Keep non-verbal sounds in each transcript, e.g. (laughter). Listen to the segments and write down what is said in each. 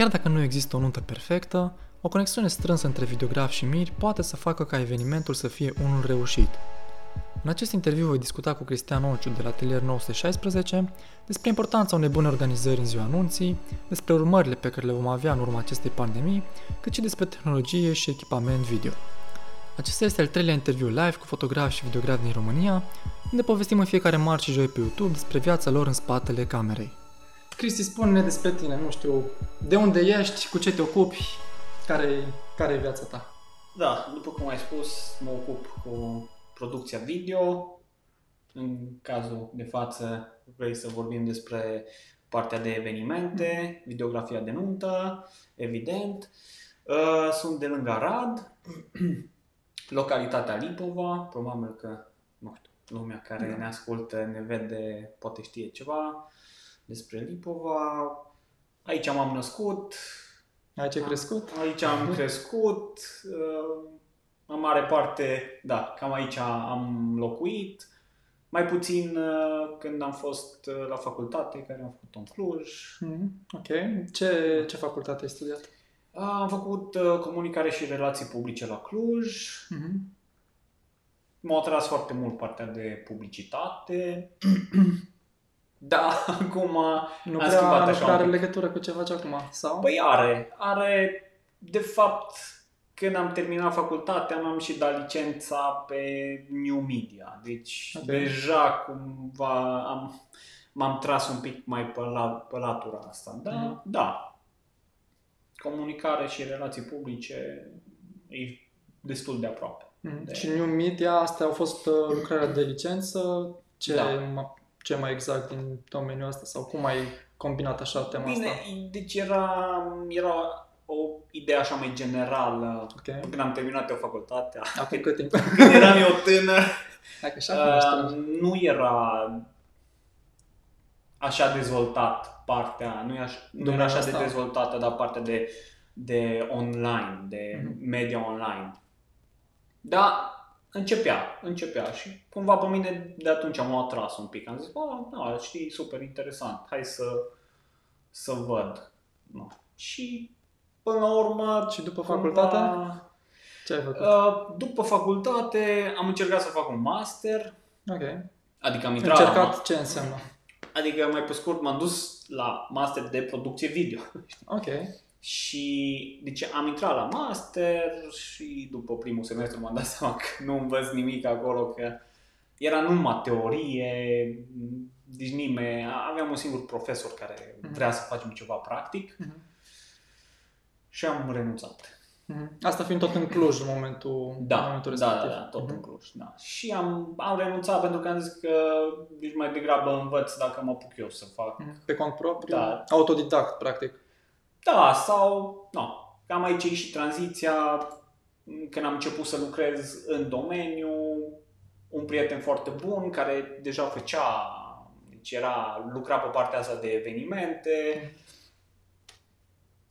Chiar dacă nu există o nuntă perfectă, o conexiune strânsă între videograf și miri poate să facă ca evenimentul să fie unul reușit. În acest interviu voi discuta cu Cristian Olciu de la Atelier 916 despre importanța unei bune organizări în ziua anunții, despre urmările pe care le vom avea în urma acestei pandemii, cât și despre tehnologie și echipament video. Acesta este al treilea interviu live cu fotografi și videografi din România, unde povestim în fiecare marți și joi pe YouTube despre viața lor în spatele camerei. Cristi, spune-ne despre tine, nu știu, de unde ești, cu ce te ocupi, care care e viața ta? Da, după cum ai spus, mă ocup cu producția video. În cazul de față vrei să vorbim despre partea de evenimente, videografia de nuntă, evident. Uh, sunt de lângă Arad, (clears throat) localitatea Lipova, probabil că, nu știu, lumea care da. ne ascultă, ne vede, poate știe ceva despre Lipova. Aici m-am născut. Aici ai crescut? Aici am (laughs) crescut. Uh, în mare parte, da, cam aici am locuit. Mai puțin uh, când am fost uh, la facultate, care am făcut în Cluj. Mm, ok. Ce, ce facultate ai studiat? Am făcut uh, comunicare și relații publice la Cluj. Mm-hmm. M-a atras foarte mult partea de publicitate. (clears throat) da, (laughs) acum nu prea, schimbat așa nu prea are legătură cu ce faci acum, sau? Păi are. Are, de fapt, când am terminat facultatea, am și dat licența pe New Media. Deci okay. deja cumva am, m-am tras un pic mai pe, la, pe latura asta. Da, mm-hmm. da. Comunicare și relații publice e destul de aproape. Mm-hmm. De... Și New Media, astea au fost uh, lucrarea de licență? Ce, da. Ma, ce mai exact din domeniul ăsta? Sau cum ai combinat așa tema Bine, asta? Bine, deci era, era o idee așa mai generală. Okay. Când am terminat eu facultatea. Acum cât timp? (laughs) Când eram eu tânăr. Dacă așa uh, nu era așa dezvoltat partea, nu, așa, nu era așa asta. de dezvoltată, dar partea de, de online, de mm-hmm. media online. Da, începea, începea și cumva pe mine de atunci am atras un pic. Am zis, bă, da, știi, super interesant, hai să, să văd. No. Și până la urmă... Și după facultate? Cumva, ce ai făcut? Uh, după facultate am încercat să fac un master. Ok. Adică am intrat Încercat la... ce înseamnă? Adică mai pe scurt m-am dus la master de producție video. Ok. Și deci am intrat la master și după primul semestru m-am dat (laughs) seama că nu învăț nimic acolo, că era numai teorie, deci nimeni, aveam un singur profesor care mm-hmm. vrea să facem ceva practic. Mm-hmm și am renunțat. Mhm. Asta fiind tot în Cluj în momentul, da, în momentul da, respectiv. Da, da, tot uh-huh. în Cluj, da. Și am, am renunțat pentru că am zis că nici mai degrabă învăț dacă mă apuc eu să fac. Mhm. Pe cont propriu? Da. Autodidact, practic. Da, sau, nu, cam aici e și tranziția când am început să lucrez în domeniu, un prieten foarte bun care deja făcea, deci era, lucra pe partea asta de evenimente,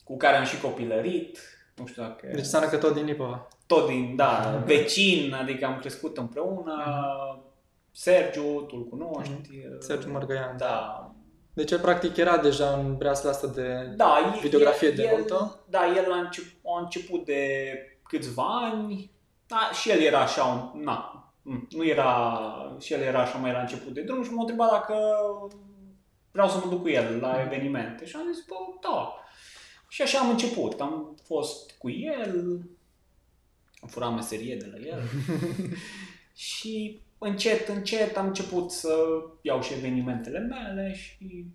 cu care am și copilărit. Nu știu dacă... Deci înseamnă că tot din Lipova. Tot din, da, (laughs) vecin, adică am crescut împreună. Sergiu, tu-l cunoști. Mm-hmm. Sergiu Mărgăian. Da. Deci el practic era deja în breasla asta de da, videografie el, de nuntă. Da, el a început, a început de câțiva ani. Da, și el era așa un, na, nu era, și el era așa mai la început de drum și m-a întrebat dacă vreau să mă duc cu el la mhm. evenimente. Și am zis, bă, da. Și așa am început. Am fost cu el, am furat meserie de la el (laughs) și încet, încet am început să iau și evenimentele mele și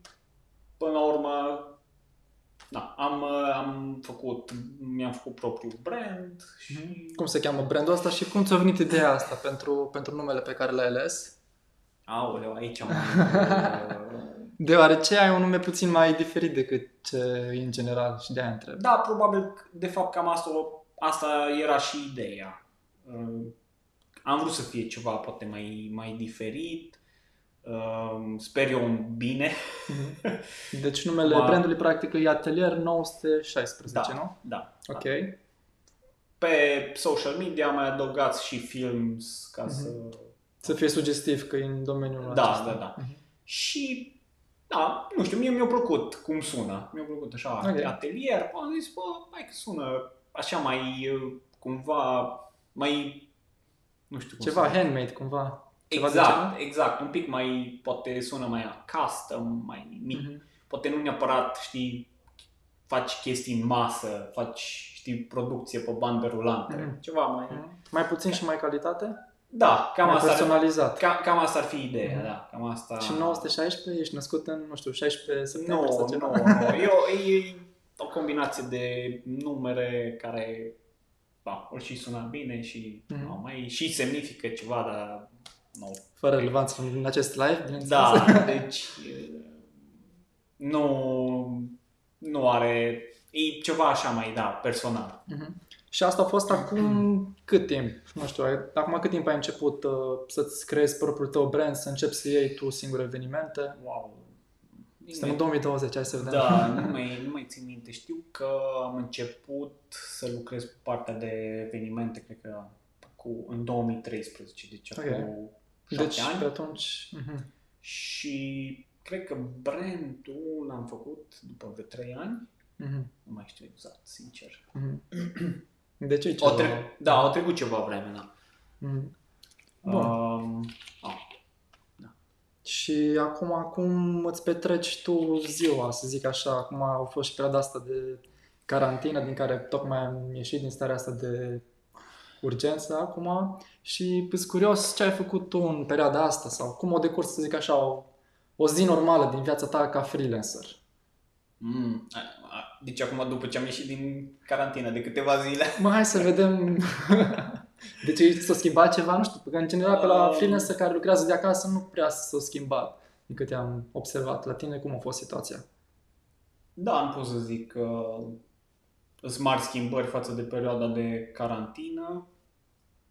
până la urmă da, am, am făcut, mi-am făcut propriul brand și... Mhm. Cum se cheamă brandul ăsta și cum ți-a venit ideea asta pentru, pentru numele pe care l-ai ales? Aoleu, aici am... (laughs) Deoarece ai un nume puțin mai diferit decât ce în general și de aia întreb. Da, probabil, de fapt, cam asta, asta era și ideea. Uh, am vrut să fie ceva poate mai, mai diferit, uh, sper eu un bine. Mhm. Deci numele (laughs) Ma... brandului practic e Atelier 916, da, nu? Da. Ok. Pe social media am mai adăugat și films ca mm-hmm. să... Să fie sugestiv că e în domeniul da, acesta. Da, da, da. Mm-hmm. Și da, nu știu, mie mi-a plăcut cum sună. Mi-a plăcut așa, Ok. atelier. Am zis, bă, hai că sună așa mai, uh, cumva, mai, nu știu cum Ceva să handmade, cumva. Ceva de Exact, genul? exact. Un pic mai, poate sună mai custom, mai mic. Mhm. Poate nu neapărat, știi, faci chestii în masă, faci, știi, producție pe bandă rulantă. Mhm. Ceva mai... Mhm. Mai puțin și mai calitate? Da, cam mai asta, ar, personalizat. cam, cam asta ar fi ideea, Mhm. da. Cam asta... Și 916, ești născut în, nu știu, 16 septembrie Nu, sau nu, ceva? nu. Eu, (laughs) e o combinație de numere care da, ori și suna bine și Mhm. nu, mai și semnifică ceva, dar nu. Fără relevanță în acest live, bineînțeles. Da, (laughs) deci e, nu, nu are, e ceva așa mai, da, personal. Mhm. Și asta a fost acum cât timp? Nu știu, ai- acum cât timp ai început uh, să-ți creezi propriul tău brand, să începi să iei tu singur evenimente? Wow. Suntem în 2020, hai să vedem. Da, (laughs) nu mai, nu mai țin minte. Știu că am început să lucrez pe partea de evenimente, cred că cu, în 2013, deci Ok. acum șapte Deci, ani. pe atunci... mhm. Și cred că brandul l-am făcut după vreo 3 ani. Mhm. Nu mai știu exact, sincer. Mhm. (clears throat) De ce O tre- da, au trecut ceva vreme, da. Mhm. Bun. Um, ah, Și acum, acum îți petreci tu ziua, să zic așa. Acum a fost și perioada asta de carantină, din care tocmai am ieșit din starea asta de urgență acum. Și sunt curios ce ai făcut tu în perioada asta sau cum o decurs, să zic așa, o, o zi normală din viața ta ca freelancer. mm, a- a- deci acum după ce am ieșit din carantină de câteva zile. Mă, hai să vedem (laughs) de ce s-a schimbat ceva, nu știu, pentru că în general pe la Um. freelancer care lucrează de acasă nu prea s-a schimbat, din câte am observat. La tine cum a fost situația? Da, nu pot să zic că sunt mari schimbări față de perioada de carantină.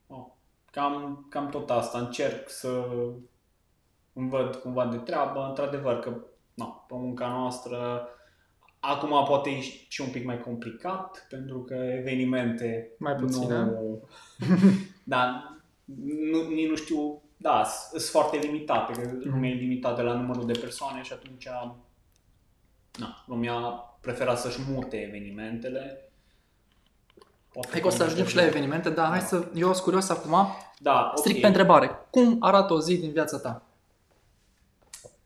Oh, cam, cam tot asta. Încerc să îmi văd cumva de treabă. Într-adevăr că na, pe munca noastră acum poate e și un pic mai complicat pentru că evenimente Mai puține. nu, (laughs) da, nu, nici nu știu, da, sunt foarte limitate, că lumea e limitată la numărul de persoane și atunci na, lumea preferă să-și mute evenimentele. Poate Hai că o să ajungem și la evenimente, dar hai să, eu sunt curios acum, Da, ok. strict pe întrebare. Cum arată o zi din viața ta?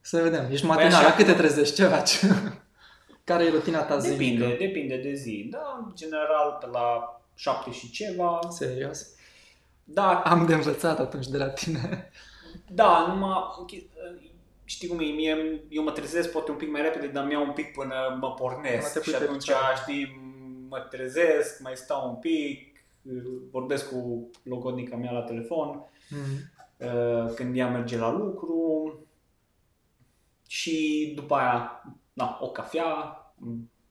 Să vedem, ești matinal, așa- la câte trezești, ce faci? Care e rutina ta zilnică? Depinde, depinde de zi. Da, în general pe la 7 și ceva. Serios? Da, Am de învățat atunci de la tine. Da, numai, știi cum e, mie, eu mă trezesc poate un pic mai repede, dar mi-au un pic până mă Până pornesc te pui și pe atunci, picioare. știi, mă trezesc, mai stau un pic, vorbesc cu logodnica mea la telefon, Mm. uh, când ea merge la lucru și după aia, da, o cafea.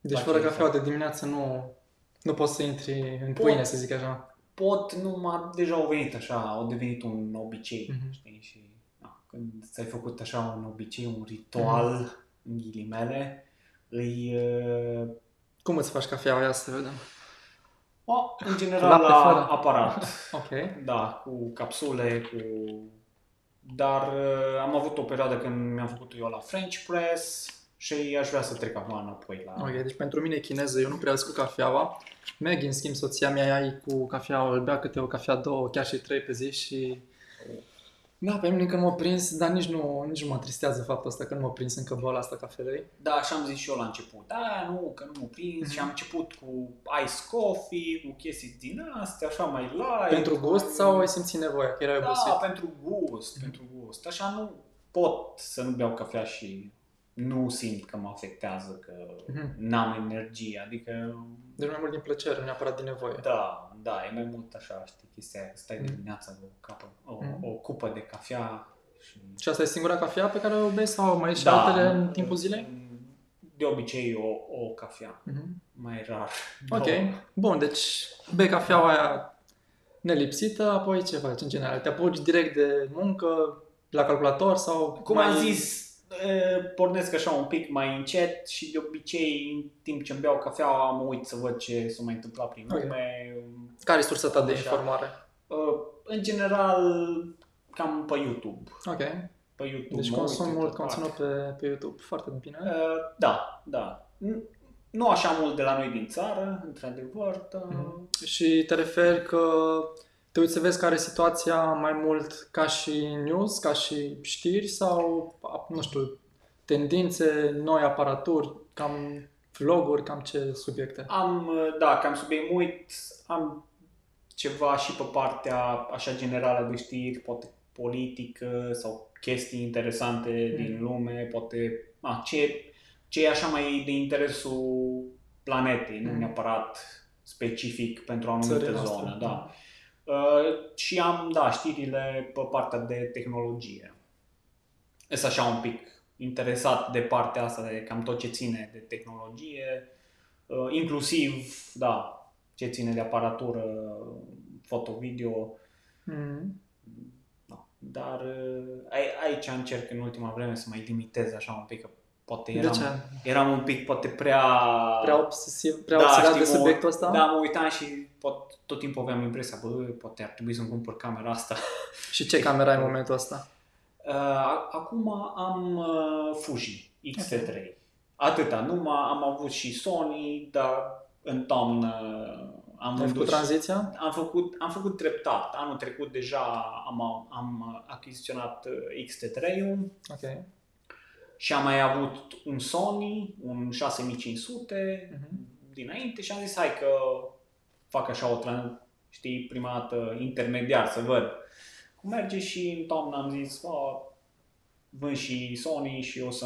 Deci face fără efect. cafeaua de dimineață nu, nu poți să intri în Pot. pâine, să zic așa. Pot, numai deja au venit așa, au devenit un obicei, Mhm. știi, și da, când ți-ai făcut așa un obicei, un ritual, Mhm. în ghilimele, îi, uh, Cum îți faci cafeaua aia să vedem? o, în general lapte la fără? aparat, Ok. da, cu capsule, cu... Dar uh, am avut o perioadă când mi-am făcut eu la French Press și aș vrea să trec acum înapoi la... Ok, deci pentru mine e chineză, eu nu prea cu cafeaua. Maggie, în schimb, soția mea ea e cu cafeaua, îl bea câte o cafea, două, chiar și trei pe zi și... Da, pe mine când m-a prins, dar nici nu, nici nu mă tristează faptul ăsta că nu m-a prins încă boala asta cafelei. Da, așa am zis și eu la început. Da, nu, că nu m-a prins Mhm. și am început cu ice coffee, cu chestii din astea, așa mai light. Pentru gust mai- sau ai simțit nevoia, că erai Da, obosit? pentru gust, pentru gust. Așa nu pot să nu beau cafea și nu simt că mă afectează, că Mhm. n-am energie. Adică, Deci mai mult din plăcere, nu neapărat din nevoie. da, da, e mai mult așa, știi, chestia aia, că stai Mhm. dimineața cu o, capă, o, Mhm. o cupă de cafea și... Și asta e singura cafea pe care o bei sau mai ieși Da, altele în timpul zilei? De obicei o, o cafea, Mhm. mai rar. Ok, două. bun, deci bei cafeaua aia nelipsită, apoi ce faci în general? Te apuci direct de muncă, la calculator sau... Cum mai... am zis, e, pornesc așa un pic mai încet și de obicei în timp ce îmi beau cafeaua mă uit să văd ce s-a mai întâmplat prin Ok. lume. Care e sursa ta de Așa. informare? Uh, În general, cam pe YouTube. Ok. pe YouTube. Deci mă consum uit, mult uite, conținut pe, pe YouTube. Foarte bine. Uh, da, da. Nu- Nu așa mult de la noi din țară, într-adevăr, dar... Mhm. Și te referi că te uiți să vezi care e situația mai mult ca și news, ca și știri sau, nu știu, tendințe, noi aparaturi, cam vloguri, cam ce subiecte? Am, uh, da, cam subiect mă uit, am ceva și pe partea așa generală de știri, poate politică sau chestii interesante Mm. din lume, poate a, ce, ce e așa mai de interesul planetei, nu Mm. neapărat specific pentru o anumită Țările zonă. noastre. Da. Uh, și am, da, știrile pe partea de tehnologie. Este așa un pic interesat de partea asta, de cam tot ce ține de tehnologie, uh, inclusiv, da, ce ține de aparatură, foto-video, Mm. da. dar uh, ai- aici încerc în ultima vreme să mai limitez așa un pic, că poate De eram, ce? eram un pic poate prea... Prea obsesiv, prea Da, obsedat știi, de mă- subiectul ăsta? Da, mă uitam și pot, tot timpul aveam impresia, bă, poate ar trebui să-mi cumpăr camera asta. (laughs) Și ce camera ai în momentul ăsta? Uh, acum am uh, Fuji X-T3. Atâta, numai am avut și Sony, dar în toamnă am Ai vândut făcut și- tranziția? am făcut, am făcut treptat. Anul trecut deja am, am achiziționat uh, X-T3-ul Ok. Și am mai avut un Sony, un 6500 Mhm. dinainte și am zis hai că fac așa o tran- știi, prima dată intermediar să văd cum merge și în toamnă am zis "A, vând și Sony și o să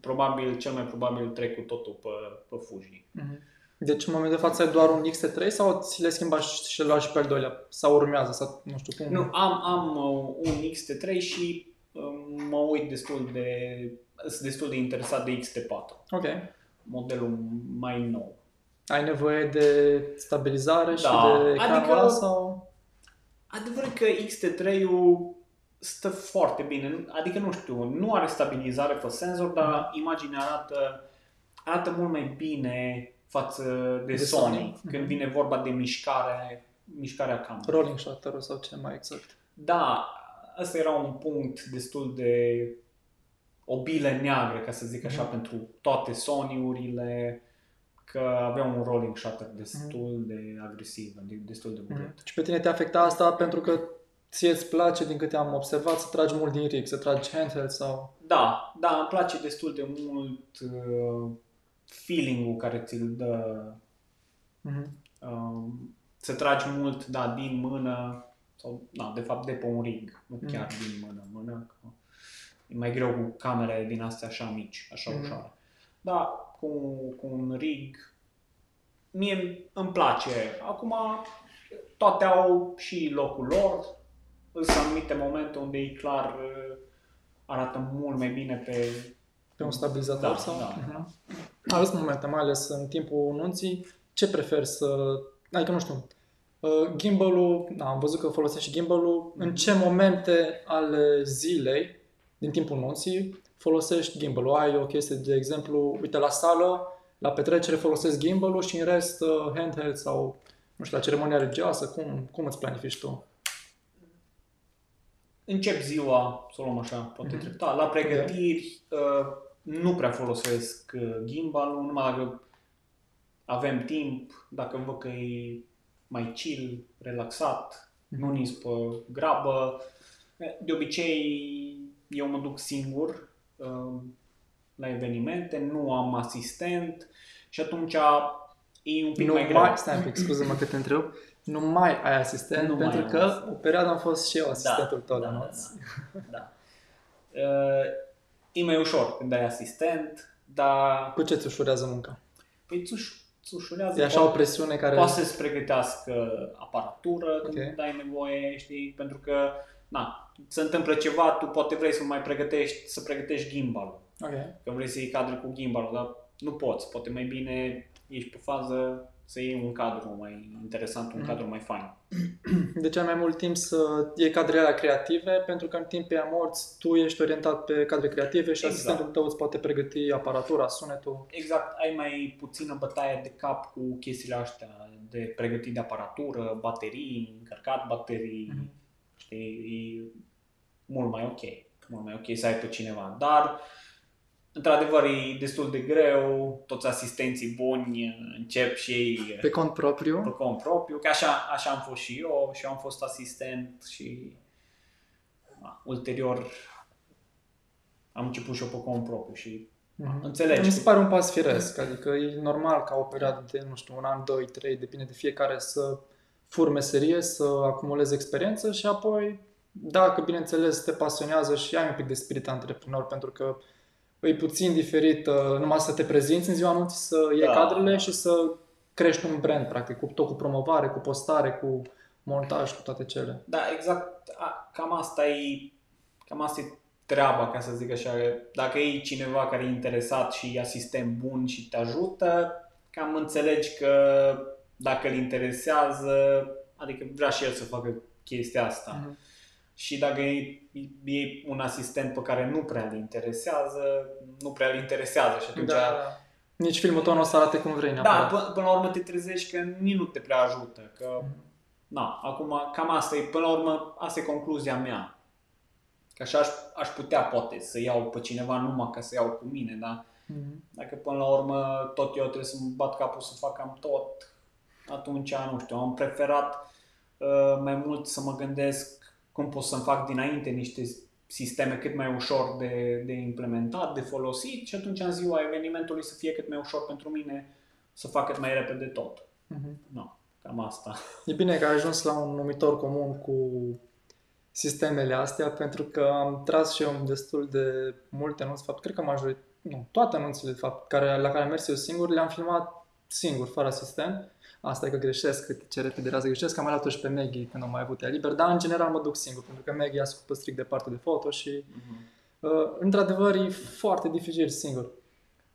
probabil, cel mai probabil trec cu totul pe, pe Fuji. Mhm. Deci în momentul de față ai doar un X-T3 sau ți le schimba și și le luai și pe al doilea? Sau urmează? Sau nu știu cum? Nu, am, am uh, un X-T3 și uh, mă uit destul de, sunt destul de interesat de X-T4, Ok. modelul mai nou. Ai nevoie de stabilizare și Da, de camera adică- sau... Adevărul că X-T3-ul stă foarte bine, adică nu știu, nu are stabilizare pe senzor, dar imaginea arată, arată mult mai bine față de, De Sony, Sony. când Mhm. vine vorba de mișcare, mișcarea camerei. Rolling shutter sau ce mai exact? Da, ăsta era un punct destul de o bilă neagră, ca să zic așa, Mhm. pentru toate Sony-urile, că aveau un rolling shutter destul Mhm. de agresiv, adică destul de urât. Și pe tine te afecta asta pentru că ție îți place, din câte am observat, să tragi mult din rig, să tragi handheld sau... Da, da, îmi place destul de mult uh, feeling-ul care ți-l dă Mhm. um, să tragi mult, da, din mână sau, da, de fapt de pe un rig, nu Mm. chiar din mână, mână, că e mai greu cu camere din astea așa mici, așa Mhm. ușoare. Da, cu, cu un rig, mie îmi place. Acum, toate au și locul lor, sunt anumite momente unde e clar uh, arată mult mai bine pe... Pe un stabilizator Da, sau? da. Mhm. Ales momente, mai ales în timpul nunții, ce preferi să... Adică, nu știu, uh, gimbalul, da, am văzut că folosești și gimbalul, în ce momente ale zilei, din timpul nunții, folosești gimbalul? Ai o chestie, de exemplu, uite, la sală, la petrecere folosesc gimbalul și în rest uh, handheld sau, nu știu, la ceremonia religioasă, cum, cum îți planifici tu? Încep ziua, să o luăm așa, poate Mhm. treptat. La pregătiri uh, nu prea folosesc uh, gimbalul, numai dacă avem timp, dacă văd că e mai chill, relaxat, nu nis pe grabă. De obicei, eu mă duc singur uh, la evenimente, nu am asistent și atunci e un pic nu mai greu. mai, stai un pic, scuze-mă că te întreb, nu mai ai asistent, Nu mai pentru am că asistent. o perioadă am fost și eu asistentul tău la da, nunți. Da, da. Uh, e mai ușor când ai asistent, dar Cu ce ți ușurează munca? păi îți uș- îți ușurează. E așa o presiune care... Poate să-ți pregătească aparatură când Ok. ai nevoie, știi, pentru că na, se întâmplă ceva, tu poate vrei să mai pregătești, să pregătești gimbalul. Ok. Că vrei să iei cadre cu gimbalul, dar nu poți. Poate mai bine ești pe fază să iei un cadru mai interesant, un Mhm. cadru mai fain. (clears throat) De ce ai mai mult timp să iei cadrele alea creative? Pentru că în timp pe morți tu ești orientat pe cadre creative și Exact. asistentul tău îți poate pregăti aparatura, sunetul. Exact, ai mai puțină bătaie de cap cu chestiile astea de pregătit de aparatură, baterii, încărcat baterii, Mhm. Știi, e mult mai ok. mult mai ok să ai pe cineva. Dar, într-adevăr, e destul de greu, toți asistenții buni încep și ei Pe cont propriu. pe cont propriu, că așa, așa am fost și eu și eu am fost asistent și a, ulterior am început și eu pe cont propriu și Mhm. Înțelegi. Mi se pare un pas firesc, adică e normal ca o perioadă de, nu știu, un an, doi, trei, depinde de fiecare să furi meserie, să acumulezi experiență și apoi, dacă bineînțeles te pasionează și ai un pic de spirit antreprenor, pentru că e puțin diferit uh, numai să te prezinți în ziua anunții, să iei Da. cadrele și să crești un brand, practic, cu, tot cu promovare, cu postare, cu montaj, cu toate cele. Da, exact. A, cam asta e, cam asta e treaba, ca să zic așa. Dacă e cineva care e interesat și e asistent bun și te ajută, cam înțelegi că dacă îl interesează, adică vrea și el să facă chestia asta. Mhm. Și dacă e, e un asistent pe care nu prea îl interesează, nu prea îl interesează și atunci... Da. Nici filmul tău nu o să arate cum vrei Da, neapărat. până, până la urmă te trezești că nici nu te prea ajută. Că, na, acum, cam asta e, până la urmă, asta e concluzia mea. Că așa aș, aș putea, poate, să iau pe cineva numai ca să iau cu mine, dar Mhm. dacă până la urmă tot eu trebuie să-mi bat capul să fac cam tot, atunci, nu știu, am preferat uh, mai mult să mă gândesc cum pot să-mi fac dinainte niște sisteme cât mai ușor de, de implementat, de folosit și atunci în ziua evenimentului să fie cât mai ușor pentru mine să fac cât mai repede tot. Mhm. No, cam asta. E bine că ai ajuns la un numitor comun cu sistemele astea, pentru că am tras și eu destul de multe anunți, de fapt, cred că majorit, nu, toate anunțele, de fapt, care, la care am mers eu singur, le-am filmat singur, fără asistent. Asta e că greșesc, cât ce repede era să greșesc, am mai luat-o și pe Maggie când am mai avut ea liber, dar în general mă duc singur, pentru că Maggie a scopă strict de parte de foto și Uh, într-adevăr, e foarte dificil singur.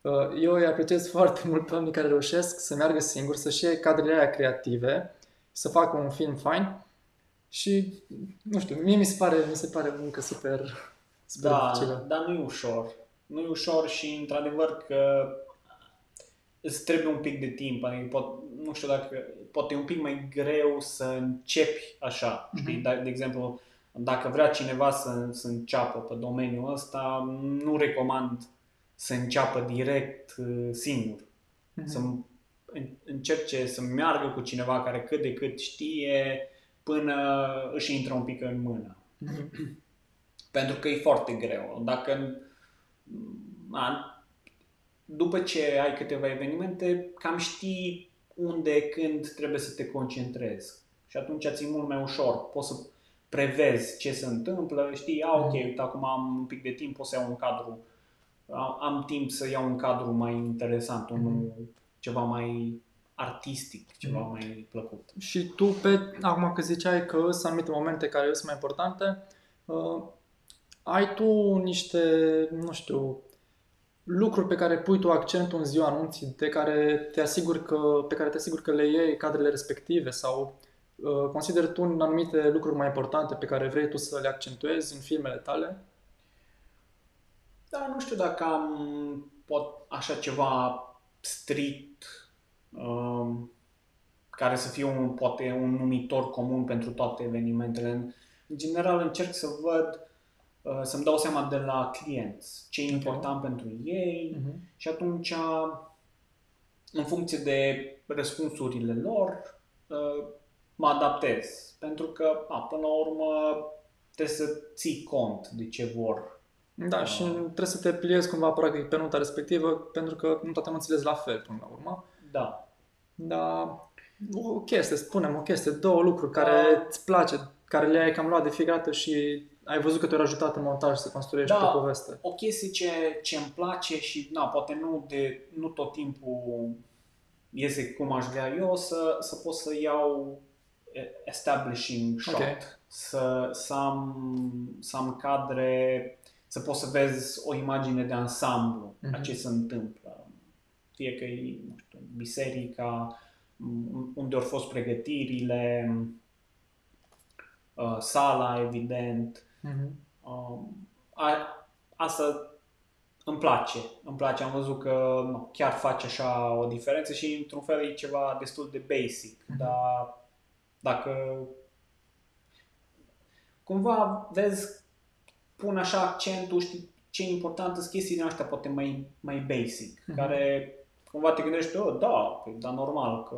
Uh, eu îi apreciez foarte mult pe oamenii care reușesc să meargă singur, să-și iei cadrele aia creative, să facă un film fain și, nu știu, mie mi se pare, mi se pare o muncă super, super Da, dificilă. dar nu e ușor. Nu e ușor și, într-adevăr, că îți trebuie un pic de timp. Adică, pot, nu știu dacă, poate e un pic mai greu să începi așa. Știi? Mhm. Da, de exemplu, dacă vrea cineva să, să înceapă pe domeniul ăsta, nu recomand să înceapă direct uh, singur. Mhm. Să în- încerce să meargă cu cineva care cât de cât știe până își intră un pic în mână. Mhm. Pentru că e foarte greu. Dacă a, după ce ai câteva evenimente, cam știi unde, când trebuie să te concentrezi. Și atunci ți mult mai ușor. Poți să prevezi ce se întâmplă, știi, a, ok, uite, acum am un pic de timp, pot să iau un cadru, am, am timp să iau un cadru mai interesant, unul ceva mai artistic, ceva Mhm. mai plăcut. Și tu, pe, acum că ziceai că sunt anumite momente care sunt mai importante, uh, ai tu niște, nu știu, lucruri pe care pui tu accentul în ziua anunții, de care te asiguri că, pe care te asiguri că le iei cadrele respective sau uh, consideri tu anumite lucruri mai importante pe care vrei tu să le accentuezi în filmele tale? Da, nu știu dacă am pot așa ceva strict um, care să fie un, poate un numitor comun pentru toate evenimentele. În, în general încerc să văd, uh, să-mi dau seama de la clienți ce e Ok. important pentru ei Mhm. și atunci, în funcție de răspunsurile lor, uh, mă adaptez. Pentru că, a, până la urmă, trebuie să ții cont de ce vor Da, și trebuie să te pliezi cumva practic pe nota respectivă, pentru că nu toate anunțile sunt la fel până la urmă. Da. Da, o chestie, spunem o chestie, două lucruri care îți place, care le-ai cam luat de fiecare dată și ai văzut că te-au ajutat în montaj să construiești Da. o poveste. o chestie ce, ce îmi place și na, poate nu, de, nu tot timpul iese cum aș vrea eu, să, să pot să iau e- establishing shot, Ok. să, să, am, să am cadre, să poți să vezi o imagine de ansamblu Mhm. a ce se întâmplă. Fie că e, nu știu, biserica, m- unde au fost pregătirile, uh, sala, evident, Mhm. Um, a, asta îmi place. Îmi place. Am văzut că nu, chiar face așa o diferență și într-un fel e ceva destul de basic. Mhm. Dar dacă cumva vezi pun așa accentul, știi, ce e important sunt chestiile astea poate mai, mai basic, Mhm. care cumva te gândești, oh, da, păi, dar normal că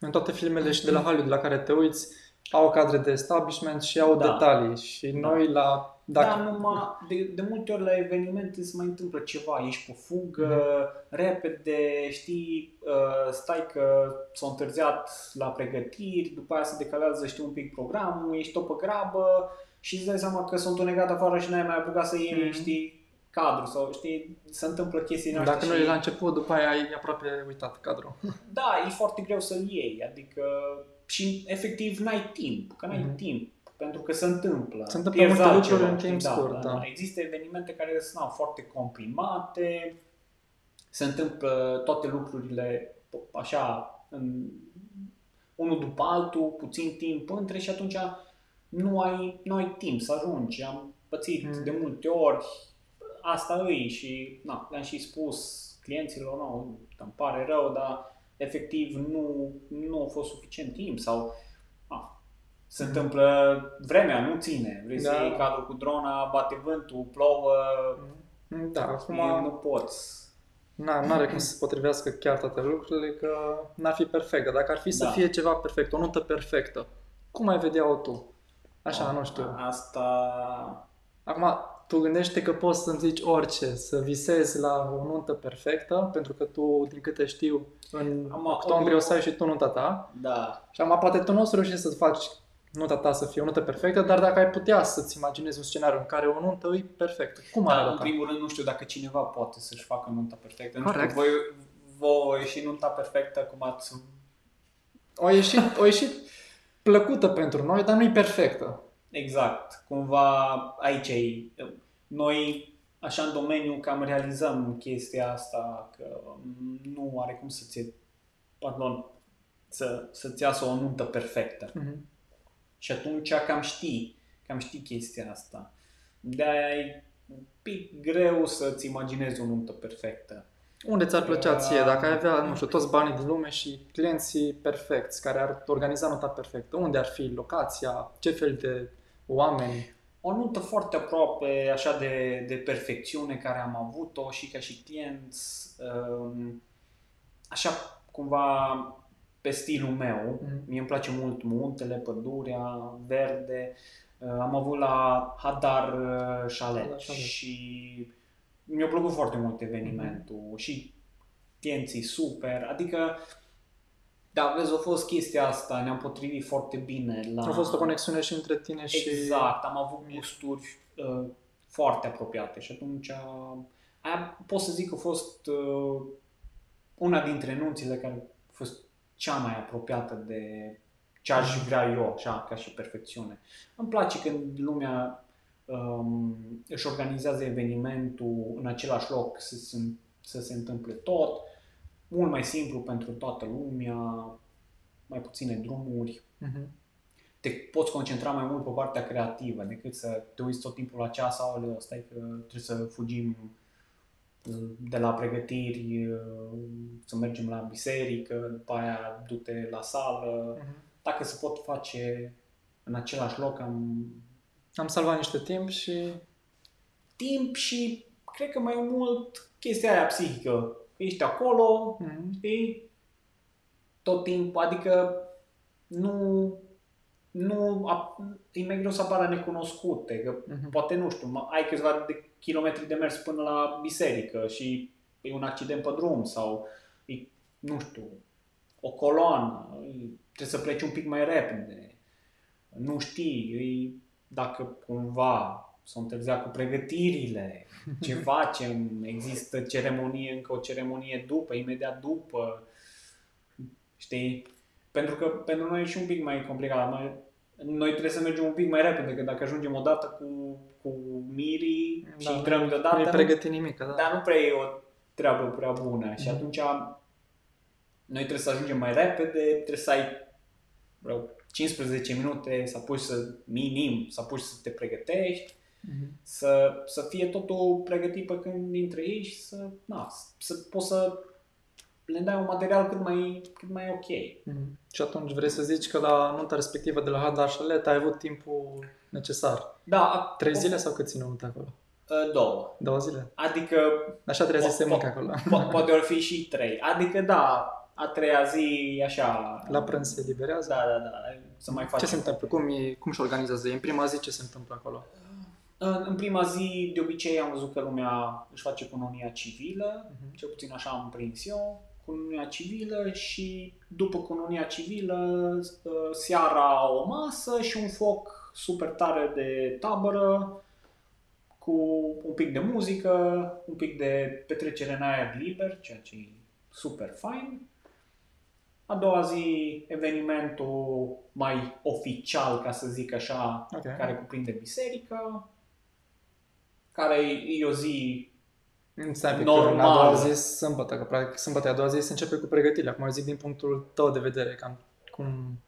În toate filmele și de la Hollywood la care te uiți, au cadre de establishment și au Da. detalii. Și Da. noi la... Dacă... Dacă... Da, numai, de, de multe ori la evenimente se mai întâmplă ceva, ești pe fugă, Mhm. repede, știi, uh, stai că s-a întârziat la pregătiri, după aia se decalează, știi, un pic programul, ești tot pe grabă și îți dai seama că s-a întunecat afară și n-ai mai apucat să iei, Mhm. știi, cadru sau, știi, se întâmplă chestii din astea Dacă nu și- e la început, după aia ai aproape uitat cadrul. da, e foarte greu să-l iei, adică și efectiv n-ai timp, că n-ai Mhm. timp, pentru că se întâmplă. Se întâmplă Pierzi multe altceva, lucruri în știi, timp scurt, da. Există evenimente care sunt na, foarte comprimate, se întâmplă toate lucrurile așa, în, unul după altul, puțin timp între și atunci nu ai, nu ai timp să ajungi. Am pățit Mhm. de multe ori, asta îi și na, le-am și spus clienților, nu, îmi pare rău, dar efectiv nu, nu a fost suficient timp sau a, se Mhm. întâmplă vremea, nu ține. Vrei să Da. iei cadrul cu drona, bate vântul, plouă, Da, acum Acum... nu poți. na, n-are cum să se potrivească chiar toate lucrurile, că n-ar fi perfect. Dar dacă ar fi să Da. fie ceva perfect, o notă perfectă, cum ai vedea-o tu? Așa, nu știu. Asta... Acum, tu gândește că poți să-mi zici orice, să visezi la o nuntă perfectă, pentru că tu, din câte știu, în Am- octombrie o să ai și tu nunta ta. Da. Și acum poate tu nu o să reușești să faci nunta ta să fie o nuntă perfectă, dar dacă ai putea să-ți imaginezi un scenariu în care o nuntă e perfectă, cum ar Dar, în arăta? primul rând, nu știu dacă cineva poate să-și facă nunta perfectă. Nu Corect. știu, voi, voi și nunta perfectă, cum ați... O ieșit, o ieșit plăcută pentru noi, dar nu e perfectă. Exact. Cumva aici e... Noi, așa în domeniu, cam realizăm chestia asta, că nu are cum să-ți... Pardon, să, să-ți iasă o nuntă perfectă. Mhm. Și atunci cam știi, cam știi chestia asta. De-aia e un pic greu să-ți imaginezi o nuntă perfectă. Unde ți-ar plăcea ție, Uh, dacă ai avea, nu știu, toți banii din lume și clienții perfecți, care ar organiza nota perfectă? Unde ar fi locația? Ce fel de oameni? O nuntă foarte aproape așa de, de perfecțiune care am avut-o și ca și clienți, um, așa cumva pe stilul meu. Mhm. Mie îmi place mult muntele, pădurea, verde. Uh, Am avut la Hadar uh, Chalet Hadar Chalet. și mi-a plăcut foarte mult evenimentul și clienții super, adică da, vezi, a fost chestia asta, ne-am potrivit foarte bine la... A fost o conexiune și între tine și... Exact, am avut gusturi uh, foarte apropiate și atunci uh, aia pot să zic că a fost uh, una dintre nunțile care a fost cea mai apropiată de ce aș vrea eu, așa, ca și perfecțiune. Îmi place când lumea um, își organizează evenimentul în același loc să se, să se întâmple tot, mult mai simplu pentru toată lumea, mai puține drumuri, Mhm. te poți concentra mai mult pe partea creativă decât să te uiți tot timpul la ceas sau stai că trebuie să fugim uh, de la pregătiri, uh, să mergem la biserică, după aia du-te la sală. Mhm. Dacă se pot face în același loc, am Am salvat niște timp și... timp și cred că mai mult chestia aia psihică. Ești acolo, Mhm. știi? Tot timpul, adică nu, nu, a- e mai greu să apară necunoscute, că Mhm. poate, nu știu, mă- ai câțiva de kilometri de mers până la biserică și e un accident pe drum sau, e, nu știu, o coloană, e, trebuie să pleci un pic mai repede, nu știi, e, dacă cumva s-a întârziat cu pregătirile, ce facem, există ceremonie, încă o ceremonie după, imediat după, știi? Pentru că pentru noi e și un pic mai complicat. Noi, noi trebuie să mergem un pic mai repede, că dacă ajungem odată cu, cu mirii și Da, intrăm deodată, Nu e nu- pregătit nimic, da. dar nu prea e o treabă prea bună. Și Mhm. atunci noi trebuie să ajungem mai repede, trebuie să ai vreo 15 minute să apuci să minim, să apuci să te pregătești, Mhm. să, să fie totul pregătit pe când intre ei și să, na, să poți să le dai un material cât mai, cât mai ok. Mm. Și atunci vrei să zici că la nunta respectivă de la Hadar Chalet ai avut timpul necesar. Da, Trei zile sau cât ține nunta acolo? Uh, Două. Două zile? Adică Așa trebuie să se Po- mâncă po- acolo. po- poate ori fi și trei. Adică da, a treia zi e așa... La prânz se eliberează? Da, da, da. Să mai Ce facem. se întâmplă? Cum, e, cum și organizează? În prima zi ce se întâmplă acolo? În, în prima zi, de obicei, am văzut că lumea își face cununia civilă, Mhm. cel puțin așa am prins eu, cununia civilă și după cununia civilă, uh, seara o masă și un foc super tare de tabără cu un pic de muzică, un pic de petrecere în aer liber, ceea ce e super fain. A doua zi, evenimentul mai oficial, ca să zic așa, Ok. care cuprinde biserica, care e o zi Stai un pic, Normal. la a doua zi sâmbătă, că practic sâmbătă a doua zi se începe cu pregătirea. Acum eu zic din punctul tău de vedere, cam cum,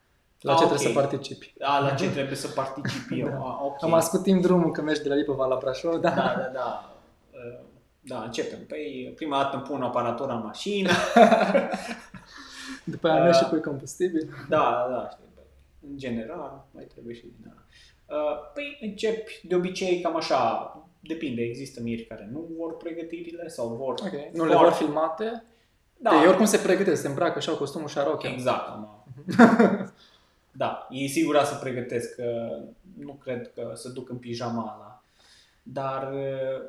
la Ah, ce ok. trebuie să participi. a, la ce trebuie să particip eu. (laughs) Da. A, ok. Am ascultit drumul că mergi de la Lipova la Brașov, da. Da, da, da. Uh, Da, începem. Păi, prima dată îmi pun aparatura în mașină. (laughs) După aia mergi și Uh, pui combustibil. Da, da, da, știu. bă. În general, mai trebuie și din ala. Uh, Păi începi de obicei cam așa, depinde, există miri care nu vor pregătirile sau vor... Ok. Nu le vor filmate? Da, Da. Ei oricum se pregătesc, se îmbracă și au costumul și arochea. Exact, am. (laughs) da, ei sigur să pregătesc, că nu cred că se duc în pijama ala. Dar,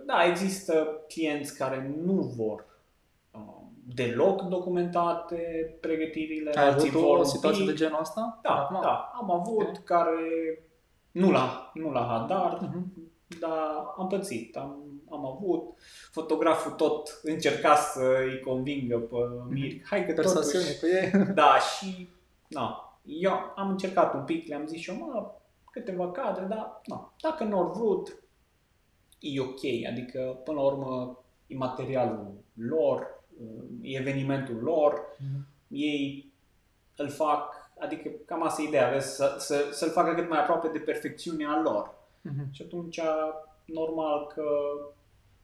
da, există clienți care nu vor uh, deloc documentate pregătirile, Ai alții avut vor o un situație pic. de genul ăsta? Da, Acum? da, am avut Ok. care nu la, nu la Hadar, Mhm. Dar am pățit, am, am avut. Fotograful tot încerca să-i convingă pe Mir, hai că Persoasiune totuși... cu ei. (laughs) Da, și na, eu am încercat un pic, le-am zis și eu, mă, câteva cadre, dar na, dacă nu au vrut, e ok. Adică, până la urmă, e materialul lor, e evenimentul lor, ei îl fac, adică cam asta e ideea, vezi, să, să, să-l facă cât mai aproape de perfecțiunea lor. Mhm. Și atunci, normal că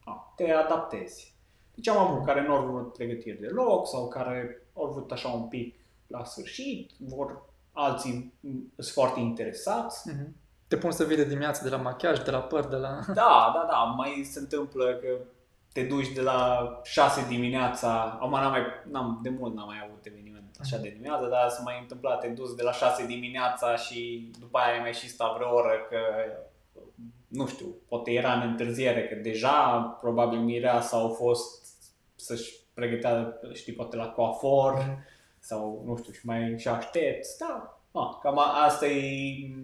a, te adaptezi. Deci am avut care nu au vrut pregătiri deloc sau care au vrut așa un pic la sfârșit, vor alții m, sunt foarte interesați. Mhm. Te pun să vii de dimineață de la machiaj, de la păr, de la... (laughs) Da, da, da, mai se întâmplă că te duci de la 6 dimineața, acum n-am mai, n-am, de mult n-am mai avut eveniment așa de dimineață, dar se mai întâmpla, te duci de la 6 dimineața și după aia ai mai și stat vreo oră că nu știu, poate era în întârziere, că deja probabil mireasa au fost să-și pregătea, știi, poate la coafor sau nu știu, și mai și aștepți, da, a, cam a- asta e,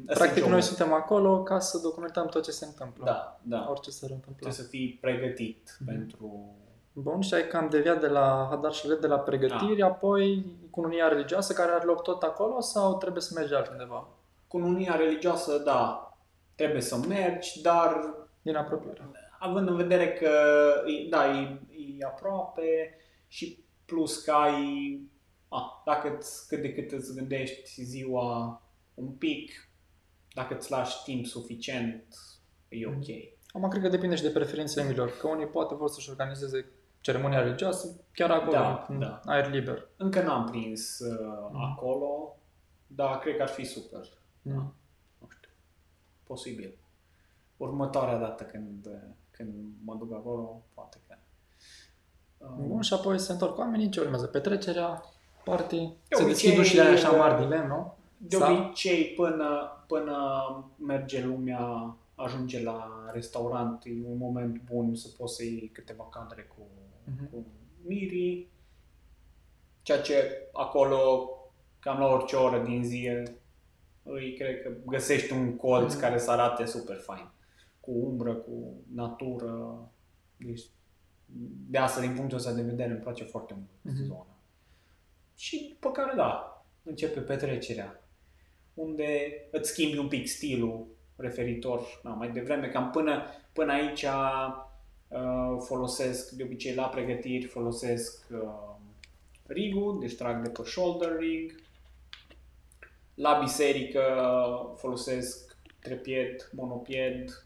asta e Practic jobul. noi suntem acolo ca să documentăm tot ce se întâmplă. da, da, Orice s-ar întâmpla. trebuie să fii pregătit Mhm. pentru Bun, și ai cam deviat de la Hadar Shalet, de la pregătiri, Da. apoi cununia religioasă care are loc tot acolo sau trebuie să mergi altundeva? cununia religioasă, da, trebuie să mergi, dar Din apropiere. având în vedere că, e- da, e, e aproape și plus că ai, a, dacă îți, cât de cât îți gândești ziua un pic, dacă îți lași timp suficient, e ok. Acum cred că depinde și de preferințele milor, că unii poate vor să-și organizeze ceremonia religioasă chiar acolo, Da, în da. aer liber. Încă n-am prins uh, Mhm. acolo, dar cred că ar fi super. Mm. Nu știu. Posibil. Următoarea dată când, când mă duc acolo, poate că... Um, Bun, și apoi se întorc oamenii, ce urmează? Petrecerea, party, De se deschid obicei, ușile aia așa uh, mari din lemn, nu? De Sau- obicei, până, până merge lumea, ajunge la restaurant, e un moment bun să poți să iei câteva cadre cu, Mhm. cu mirii. Ceea ce acolo, cam la orice oră din zi, îi cred că găsești un colț Mhm. care să arate super fain. Cu umbră, cu natură. Deci, de asta, din punctul ăsta de vedere, îmi place foarte mult Mhm. zona. Și după care, da, începe petrecerea, unde îți schimbi un pic stilul referitor, na, mai devreme, cam până, până aici uh, folosesc, de obicei la pregătiri, folosesc uh, rigul, deci trag de pe shoulder rig. La biserică folosesc trepied, monopied,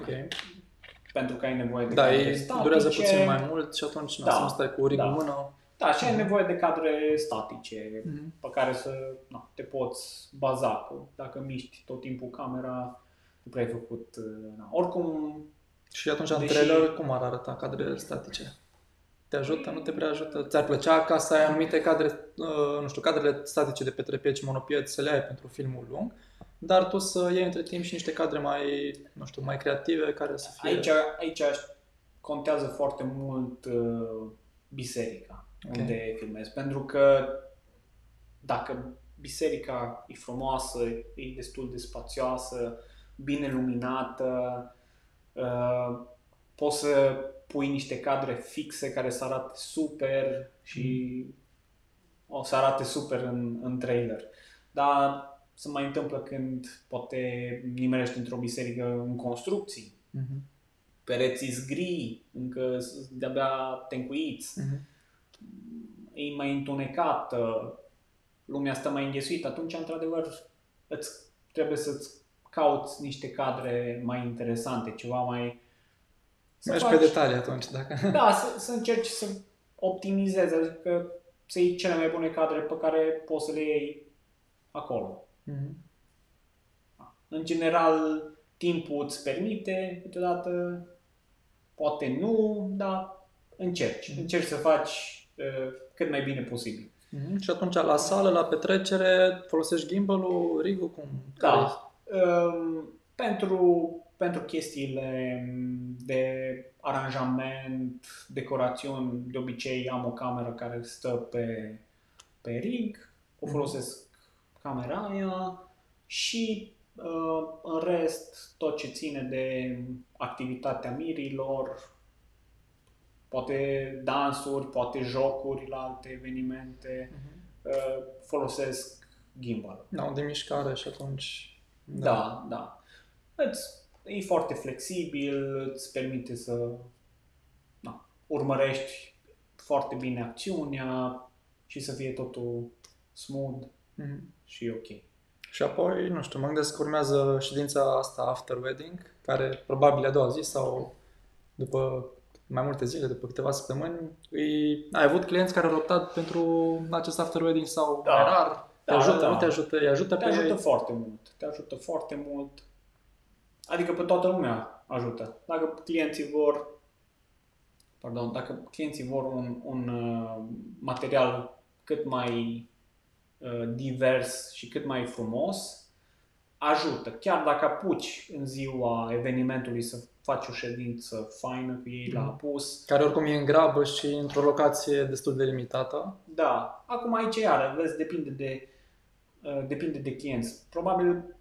Ok. pentru că ai nevoie de Da, cadre ei statice. durează puțin mai mult și atunci na, Da, să nu stai cu rig da. în mână. Da, și ai Mhm. nevoie de cadre statice Mhm. pe care să na, te poți baza. Că dacă miști tot timpul camera, nu prea ai făcut... uh, Na. Oricum, Și atunci în Deși- trailer cum ar arăta cadrele statice? Te ajută, nu te prea ajută? Ți-ar plăcea ca să ai anumite cadre, uh, nu știu, cadrele statice de pe trepieți, monopieți, să le ai pentru filmul lung, dar tu să iei între timp și niște cadre mai, nu știu, mai creative care să fie... aici, aici contează foarte mult uh, biserica Ok. unde filmezi. Pentru că dacă biserica e frumoasă, e destul de spațioasă, bine luminată, uh, poți să pui niște cadre fixe care să arate super și o să arate super în, în trailer. Dar se mai întâmplă când poate nimerești într-o biserică în construcții, Mhm. pereții gri, încă s- de-abia tencuiți, Mhm. e mai întunecată, lumea stă mai înghesuită, atunci, într-adevăr, îți trebuie să-ți cauți niște cadre mai interesante, ceva mai... să Mergi faci- pe detalii atunci, dacă... (laughs) Da, să, să încerci să optimizezi, adică să iei cele mai bune cadre pe care poți să le iei acolo. Mhm. În general, timpul îți permite, câteodată poate nu, dar încerci. Mhm. Încerci să faci uh, cât mai bine posibil. Mhm. Și atunci la sală, la petrecere, folosești gimbal-ul, rig-ul, cum? Care Da. Um, pentru, pentru chestiile de aranjament, decorațiuni, de obicei am o cameră care stă pe, pe rig, o Mhm. folosesc camera aia și uh, în rest tot ce ține de activitatea mirilor, poate dansuri, poate jocuri la alte evenimente, Mhm. uh, folosesc gimbal. Da, unde mișcare și atunci... Da, da. Îți, e foarte flexibil, îți permite să na, urmărești foarte bine acțiunea și să fie totul smooth Mhm. și ok. Și apoi, nu știu, mă gândesc că urmează ședința asta after wedding, care probabil e a doua zi sau după mai multe zile, după câteva săptămâni. Îi... Ai avut clienți care au optat pentru acest after wedding sau Da. mai rar? Te Da, ajută, da, da. nu te ajută? Îi ajută Te pe ajută foarte mult. Te ajută foarte mult. Adică pe toată lumea ajută. Dacă clienții vor pardon, dacă clienții vor un, un uh, material cât mai uh, divers și cât mai frumos, ajută. Chiar dacă apuci în ziua evenimentului să faci o ședință faină cu ei la Mhm. apus, care oricum e în grabă și într-o locație destul de limitată. Da, acum aici iară, vezi, depinde de, uh, depinde de clienți. Probabil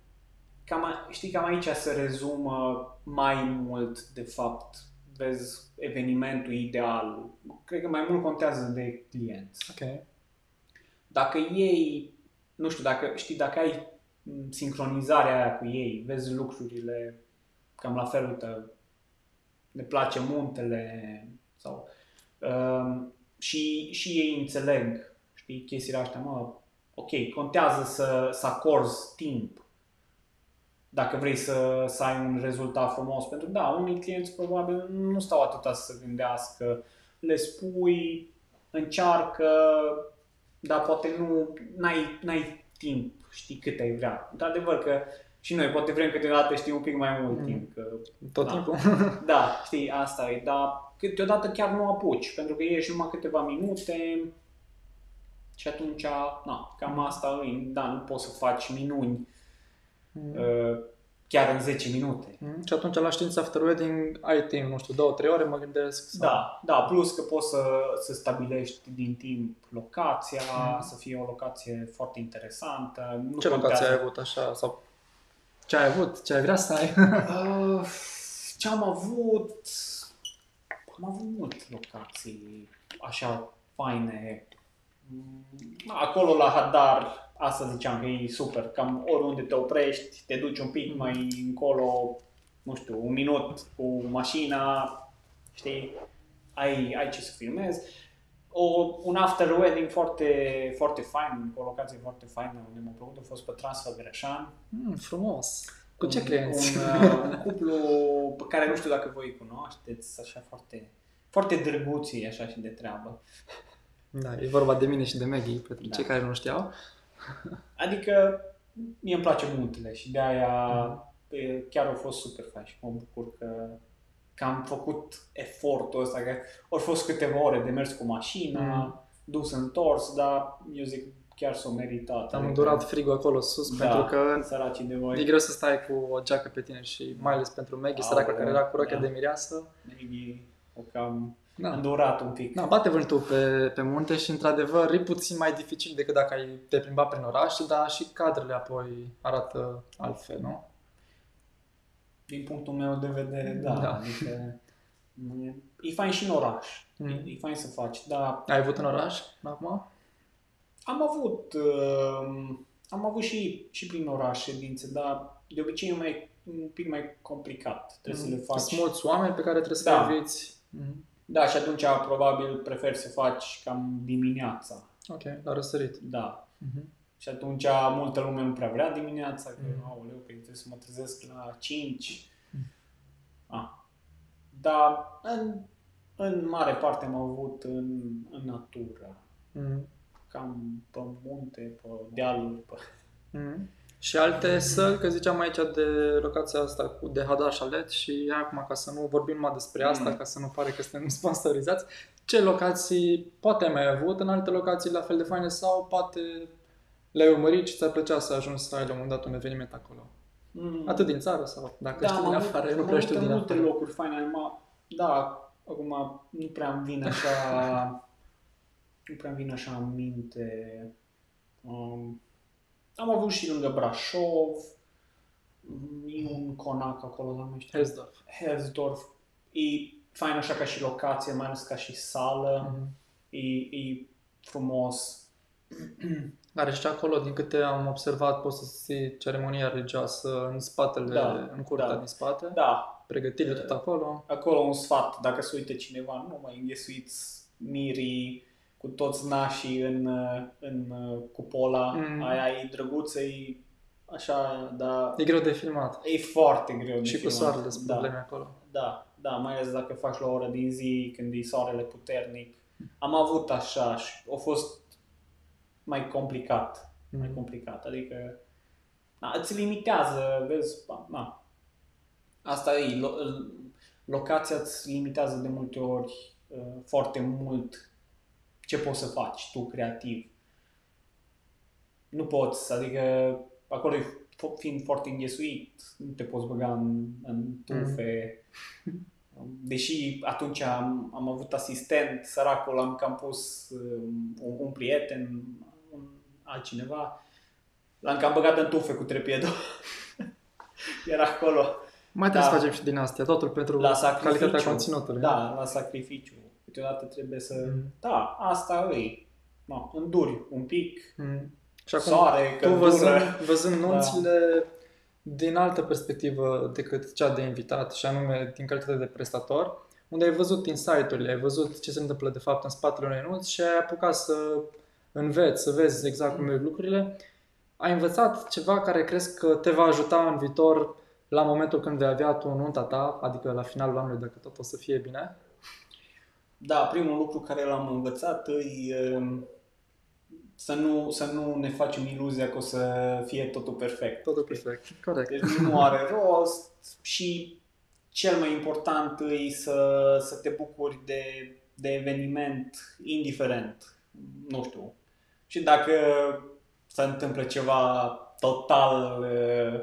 cam, a- știi, cam aici se rezumă mai mult, de fapt, vezi evenimentul ideal. Cred că mai mult contează de clienți. Ok. Dacă ei, nu știu, dacă știi, dacă ai m, sincronizarea aia cu ei, vezi lucrurile cam la fel, uite, ne place muntele sau um, și, și ei înțeleg, știi, chestiile astea, mă, ok, contează să, să acorzi timp dacă vrei să, să ai un rezultat frumos. Pentru că, da, unii clienți probabil nu stau atâta să se gândească, le spui, încearcă, dar poate nu, n-ai, n-ai timp, știi, cât ai vrea. Într-adevăr că și noi poate vrem câteodată, știi, un pic mai mult Mm. timp. Că, Tot Da. timpul. (laughs) da, știi, asta e, dar câteodată chiar nu apuci, pentru că ești numai câteva minute și atunci, na, cam asta e, da, nu poți să faci minuni Mhm. uh, chiar în 10 minute. Mhm. Și atunci la ședința after wedding ai timp, nu știu, două, trei ore, mă gândesc. sau- Da, da, plus că poți să, să stabilești din timp locația, Mhm. să fie o locație foarte interesantă. Nu Ce locație contează- ai avut așa? Sau ce ai avut? Ce ai vrea să ai? Uh, ce am avut? Am avut multe locații așa faine. Mm, Acolo la Hadar, asta ziceam că e super, cam oriunde te oprești, te duci un pic mai încolo, nu știu, un minut cu mașina, știi, ai, ai ce să filmezi. O, un after wedding foarte, foarte fain, o locație foarte faină unde m-a plăcut a fost pe Transfăgărășan. Mm, frumos. Cu ce un, clienți? Un, uh, un (laughs) cuplu pe care nu știu dacă voi îi cunoașteți, așa foarte, foarte drăguții așa și de treabă. Da, e vorba de mine și de Maggie, pentru Da. cei care nu știau. Adică mie îmi place multele și de aia Mhm. e, chiar au fost super fain și mă bucur că, că am făcut efortul ăsta, că au fost câteva ore de mers cu mașina, Mhm. dus întors, dar eu zic chiar s-o meritat. Am Adică, îndurat frigul acolo sus, Da. pentru că săracii de e voi. greu să stai cu o geacă pe tine și mai ales pentru Maggie, săraca Aoleu, care era cu rochia da. de mireasă. Maggie o cam Da. îndurat un pic. Da, bate vântul pe, pe munte și într-adevăr e puțin mai dificil decât dacă ai te plimba prin oraș, dar și cadrele apoi arată altfel, nu? Din punctul meu de vedere, da. Da. Adică, e, e fain și în oraș. Mm. E, e fain să faci, dar Ai avut în oraș acum? Am avut, uh, am avut și, și prin oraș ședințe, dar de obicei e mai, un pic mai complicat. Trebuie să le faci. Sunt mulți oameni pe care trebuie să Da. le eviți. Mm. Da, și atunci probabil prefer să faci cam dimineața. Ok, la răsărit. Da. Mhm. Și atunci multă lume nu prea vrea dimineața, că, Mhm. aoleu, că trebuie să mă trezesc la 5. Mhm. Ah. Dar în, în mare parte am avut în, în natură. Mm. Cam pe munte, pe dealuri, pe... Mm. Și alte săli, că ziceam aici de locația asta cu de Hadar Chalet și acum ca să nu vorbim numai despre asta, Mm. ca să nu pare că suntem (laughs) sponsorizați, ce locații poate ai mai avut în alte locații la fel de faine sau poate le-ai urmărit și ți-ar plăcea să ajungi să ai la un moment dat un eveniment acolo? Mm. Atât din țară sau dacă știi am din avut- afară, eu nu am prea avut știu în din multe afară. locuri faine. Acum, da, acum nu prea îmi vin așa... (laughs) nu prea îmi vin așa în minte. Um, am avut și lângă Brașov, mm, e un conac acolo, dar nu mai știu. Helsdorf. Helsdorf. E fain așa ca și locație, mai ales ca și sală. Mhm. E, e frumos. (clears throat) Are și acolo, din câte am observat, poți să ții ceremonia religioasă în spatele, Da, în curtea da. din spate. Da, Pregătire tot acolo. acolo un sfat, dacă se uite cineva, nu mai înghesuiți mirii cu toți nașii în, uh, în uh, cupola, Mm. mm. aia e drăguță, e așa, dar E greu de filmat. e foarte greu de și cu filmat. soarele sunt da, probleme acolo. da, da, mai ales dacă faci la o oră din zi, când e soarele puternic. Am avut așa și a fost mai complicat, mai Mm. complicat, adică na, îți limitează, vezi, na, asta e, lo, locația îți limitează de multe ori uh, foarte mult ce poți să faci tu creativ. Nu poți, adică acolo e f- fiind foarte înghesuit, nu te poți băga în, în tufe. Deși atunci am, am avut asistent, săracul, l-am cam pus um, un, un prieten, un altcineva, l-am cam băgat în tufe cu trepidul. (laughs) Era acolo. Mai trebuie Da. să facem și din astea, totul pentru La sacrificiu. calitatea conținutului. Da, la sacrificiu. Câteodată trebuie să... Mm. Da, asta e. No, înduri un pic, Mm. Și acum, soare, tu căldură. văzând, văzând Da. nunțile din altă perspectivă decât cea de invitat, și anume din calitate de prestator, unde ai văzut insight-urile, ai văzut ce se întâmplă de fapt în spatele unei nunți și ai apucat să înveți, să vezi exact cum merg lucrurile, ai învățat ceva care crezi că te va ajuta în viitor la momentul când vei avea tu nunta ta, adică la finalul anului, dacă tot o să fie bine? Da, primul lucru care l-am învățat e um, să nu, să nu ne facem iluzia că o să fie totul perfect. Totul perfect. Corect. Deci nu are rost și cel mai important e să, să te bucuri de, de eveniment indiferent. Nu știu. Și dacă se întâmplă ceva total uh,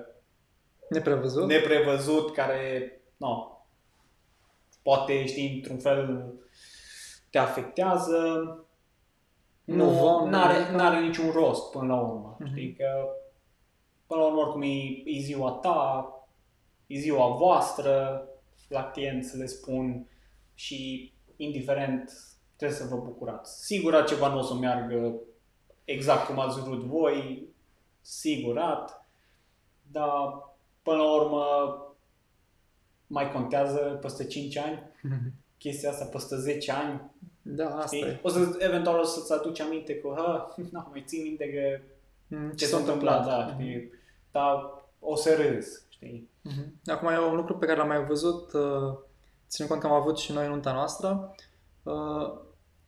Neprevăzut? neprevăzut care, no, poate, știi, într-un fel te afectează, Nu nu vom, are adică- n-are niciun rost până la urmă. Mhm. Știi că până la urmă oricum e, e ziua ta, e ziua voastră, la client să le spun și indiferent trebuie să vă bucurați. Sigur ceva nu o să meargă exact cum ați vrut voi, sigurat, dar până la urmă mai contează peste 5 ani chestia asta, peste 10 ani. Da, asta Știi? e. O să, eventual o să-ți aduci aminte că, ha, nu, mai țin minte că Mm, ce s-a întâmplat, da, Mhm. știi? Dar o să râzi, știi? Mhm. Acum e un lucru pe care l-am mai văzut, uh, ținând cont că am avut și noi nunta noastră, uh,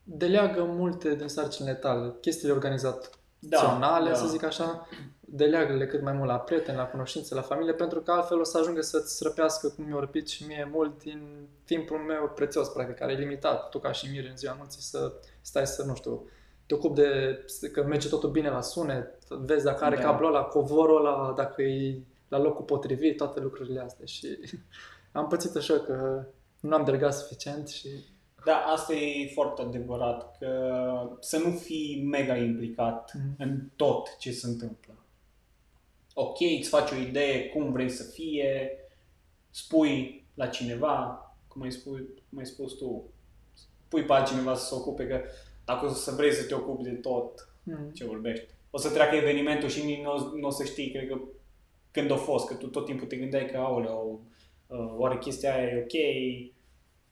deleagă multe din sarcinile tale, chestiile organizaționale, Da, să da. zic așa, deleagă-le cât mai mult la prieteni, la cunoștințe, la familie, pentru că altfel o să ajungă să-ți răpească, cum mi-a răpit și mie, mult din timpul meu prețios, practic, care e limitat. Tu ca și mir în ziua anunții să stai să, nu știu, te ocupi de că merge totul bine la sunet, vezi dacă are Da. cablul ăla, covorul ăla, dacă e la locul potrivit, toate lucrurile astea și (laughs) am pățit așa că nu am delegat suficient și Da, asta e foarte adevărat, că să nu fii mega implicat Mhm. în tot ce se întâmplă. Ok, îți faci o idee cum vrei să fie, spui la cineva, cum ai, spui, cum ai spus tu, pui pe altcineva să se ocupe, că dacă o să vrei să te ocupi de tot, mm. ce vorbești. O să treacă evenimentul și nici nu o- nu o să știi, cred că, când a fost, că tu tot timpul te gândeai că, aoleu, uh, oare chestia aia e ok,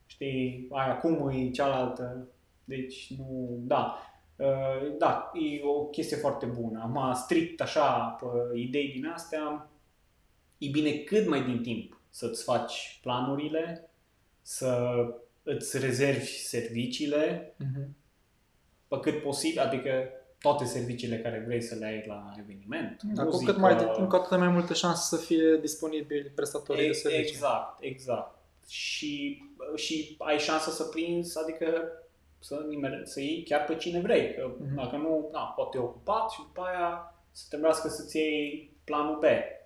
știi, aia cum e cealaltă, deci nu, da. Uh, Da, e o chestie foarte bună. Am strict așa, pe idei din astea, e bine cât mai din timp să-ți faci planurile, să îți rezervi serviciile, Mhm. pe cât posibil, adică toate serviciile care vrei să le ai la eveniment. Da, cu muzică, cât mai din timp, cu atât mai multe șanse să fie disponibili prestatorii de e- servicii. Exact, exact. Și, și ai șansa să prinzi, adică să, nimere, să iei chiar pe cine vrei. Că Mhm. Dacă nu, na, poate e ocupat și după aia să trebuiască să-ți iei planul B,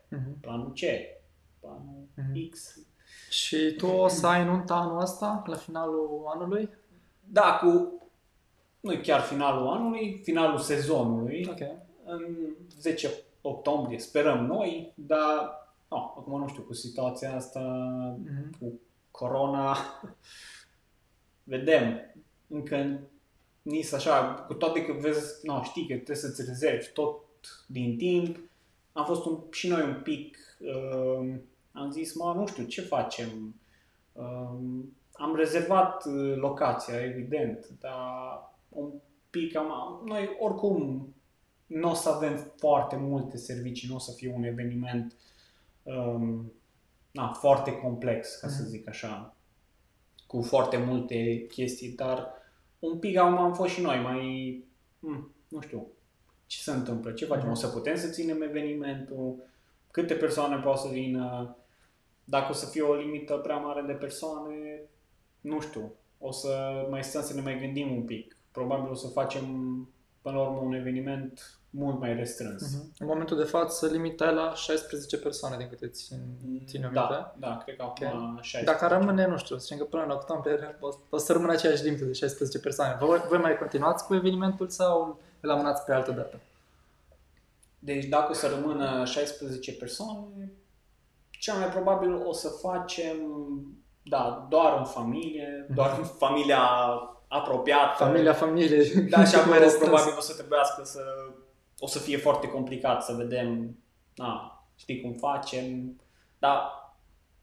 Mhm. planul C, planul Mhm. X. Și tu o să ai nunta anul ăsta, la finalul anului? Da, cu nu chiar finalul anului, finalul sezonului, Ok. în 10 octombrie, sperăm noi, dar no, acum nu știu, cu situația asta, Mhm. cu corona, vedem. Încă nici așa, cu toate că vezi, no, știi că trebuie să-ți rezervi tot din timp, am fost un, și noi un pic, uh, am zis, mă, nu știu, ce facem? Uh, am rezervat uh, locația, evident, dar un pic am, noi oricum nu o să avem foarte multe servicii, nu o să fie un eveniment um, na, foarte complex, ca să Mhm. zic așa, cu foarte multe chestii, dar un pic am, am fost și noi mai, mm, nu știu, ce se întâmplă, ce facem, Mhm. o să putem să ținem evenimentul, câte persoane pot să vină, dacă o să fie o limită prea mare de persoane, nu știu, o să mai stăm să ne mai gândim un pic. Probabil o să facem până la urmă un eveniment mult mai restrâns. Mhm. În momentul de față, limita e la 16 persoane, din câte țin, țin eu minte. Da, da, cred că acum Ok. 16. Dacă rămâne, nu știu, să zicem că până în octombrie o, o să rămână aceeași limită de 16 persoane. Voi, voi mai continuați cu evenimentul sau îl amânați pe altă dată? Deci dacă o să rămână 16 persoane, cel mai probabil o să facem, da, doar în familie, doar în familia apropiată. Familia, familie. Da, și (laughs) mai acolo restrâns. probabil o să trebuiască să... O să fie foarte complicat să vedem, na, știi cum facem, dar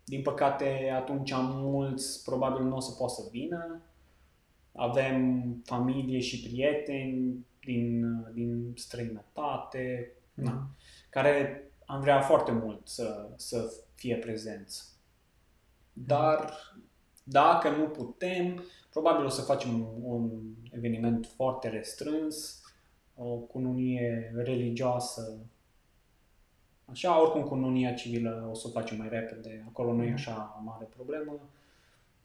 din păcate atunci am mulți probabil nu o să poată să vină. Avem familie și prieteni din, din străinătate, na, Mhm. care am vrea foarte mult să, să fie prezenți. Dar dacă nu putem, probabil o să facem un, un eveniment foarte restrâns, o cununie religioasă. Așa, oricum cununia civilă o să o facem mai repede, acolo nu e așa o mare problemă.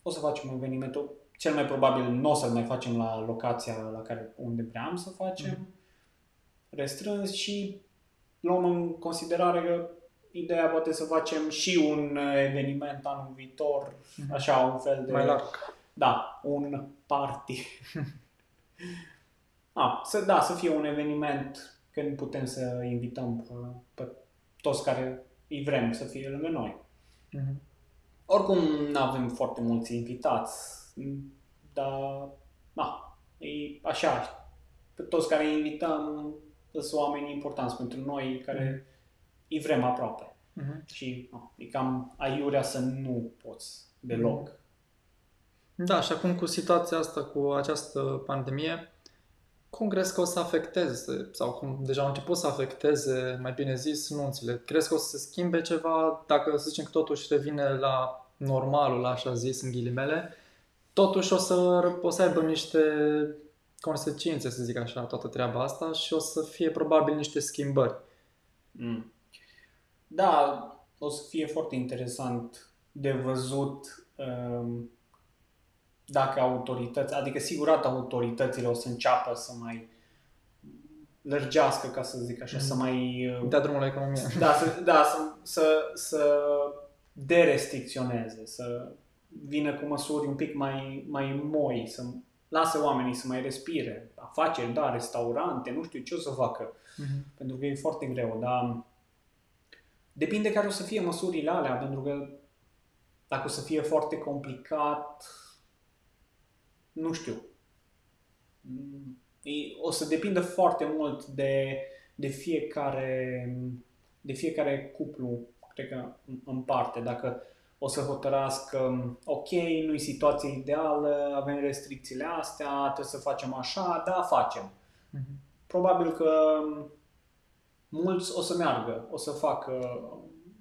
O să facem evenimentul, cel mai probabil nu o să-l mai facem la locația la care, unde vreau să facem, Mhm. restrâns și luăm în considerare că ideea poate să facem și un uh, eveniment anul viitor, Mhm. așa un fel de... Mai larg. Da, un party. (laughs) A, să, da, să fie un eveniment când putem să invităm pe, pe toți care îi vrem să fie lângă noi. Mhm. Oricum nu avem foarte mulți invitați, dar da, e așa, pe toți care îi invităm sunt oameni importanți pentru noi care îi vrem aproape. Mhm. Și no, e cam aiurea să nu poți deloc. Da, și acum cu situația asta, cu această pandemie, cum crezi că o să afecteze, sau cum deja au început să afecteze, mai bine zis, nunțile? Crezi că o să se schimbe ceva dacă, să zicem, că totuși revine la normalul, așa zis, în ghilimele, totuși o să, o să aibă niște consecințe, să zic așa, toată treaba asta și o să fie probabil niște schimbări. Mm. Da, o să fie foarte interesant de văzut um, dacă autorități, adică sigurat autoritățile o să înceapă să mai lărgească, ca să zic așa, mm. să mai... Uh, da drumul la economie. (laughs) Da, să, da, să, să, să derestricționeze, să vină cu măsuri un pic mai, mai moi, să lasă oamenii să mai respire. Afaceri, da, restaurante, nu știu ce o să facă, mm-hmm. pentru că e foarte greu, dar depinde care o să fie măsurile alea, pentru că dacă o să fie foarte complicat, nu știu. O să depindă foarte mult de, de fiecare de fiecare cuplu, cred că în parte, dacă o să hotărască, ok, nu-i situația ideală, avem restricțiile astea, trebuie să facem așa, da, facem. Uh-huh. Probabil că mulți o să meargă, o să facă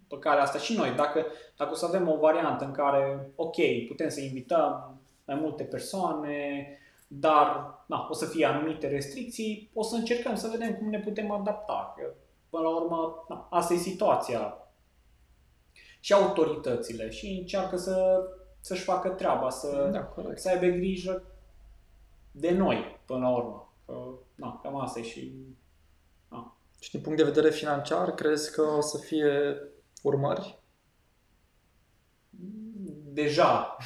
pe calea asta și noi. Dacă, dacă o să avem o variantă în care, ok, putem să invităm mai multe persoane, dar na, o să fie anumite restricții, o să încercăm să vedem cum ne putem adapta. Că, până la urmă, na, asta e situația. Și autoritățile și încearcă să, să-și facă treaba, să, da, corect. să aibă grijă de noi, până la urmă. Că, na, cam asta e și... Na. Și din punct de vedere financiar, crezi că o să fie urmări? Deja,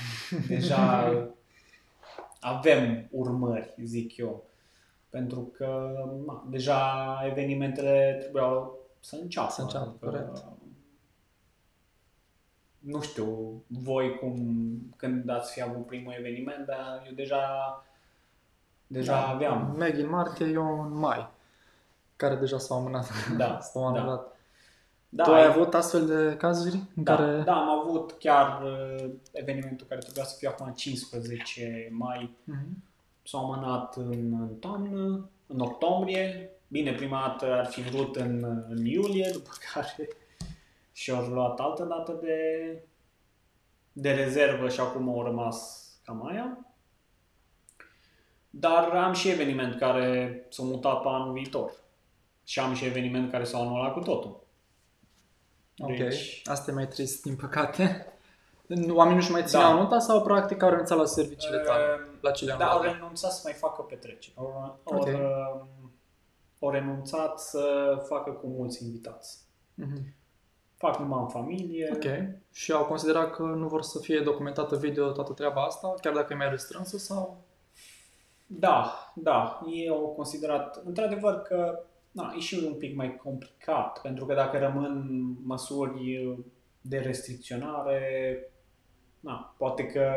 deja (laughs) avem urmări, zic eu. Pentru că na, deja evenimentele trebuiau să înceapă. Să înceapă, corect. Nu știu, voi cum, când ați fi avut primul eveniment, dar eu deja, deja da, aveam. Meg în martie, eu în mai, care deja s-au amânat. Da, (laughs) s-au anulat. Da. Da, tu ai avut astfel de cazuri? În da, care... da, am avut chiar uh, evenimentul care trebuia să fie acum 15 mai. Uh-huh. S-a amânat în, în toamnă, în octombrie. Bine, prima dată ar fi vrut în, în iulie, după (laughs) care și-au luat altă dată de, de rezervă și acum au rămas cam aia. Dar am și eveniment care s-a mutat pe anul viitor. Și am și eveniment care s-a anulat cu totul. Ok, deci... asta e mai trist, din păcate. (laughs) Oamenii nu-și mai țineau da. nota sau practic au renunțat la serviciile tale? Ehm, la cele Da, au renunțat să mai facă petreceri. Au, okay. au, ehm, au renunțat să facă cu mulți invitați. Mm-hmm. Fac numai în familie. Ok. Și au considerat că nu vor să fie documentată video toată treaba asta, chiar dacă e mai restrânsă sau? Da, da. Ei au considerat, într-adevăr, că na, e și un pic mai complicat, pentru că dacă rămân măsuri de restricționare, na, poate că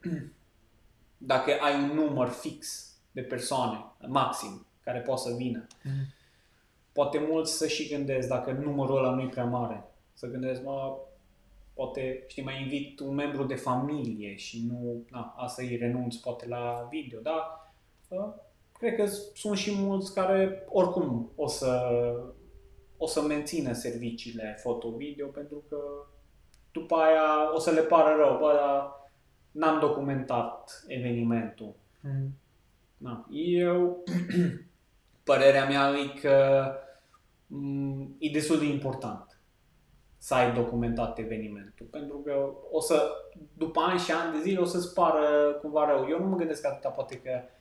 (clears throat) dacă ai un număr fix de persoane, maxim, care pot să vină, mm. poate mulți să și gândesc, dacă numărul ăla nu e prea mare, să gândesc, mă, poate, știi, mai invit un membru de familie și nu, na, asta îi renunț poate la video, da? Cred că sunt și mulți care oricum o să, o să mențină serviciile foto-video pentru că după aia o să le pară rău, bă, dar n-am documentat evenimentul. Mm. Na. Eu, (clears throat) părerea mea e că m- mm, e destul de important să ai documentat evenimentul, pentru că o să, după ani și ani de zile, o să-ți pară cumva rău. Eu nu mă gândesc atâta, poate că Uh,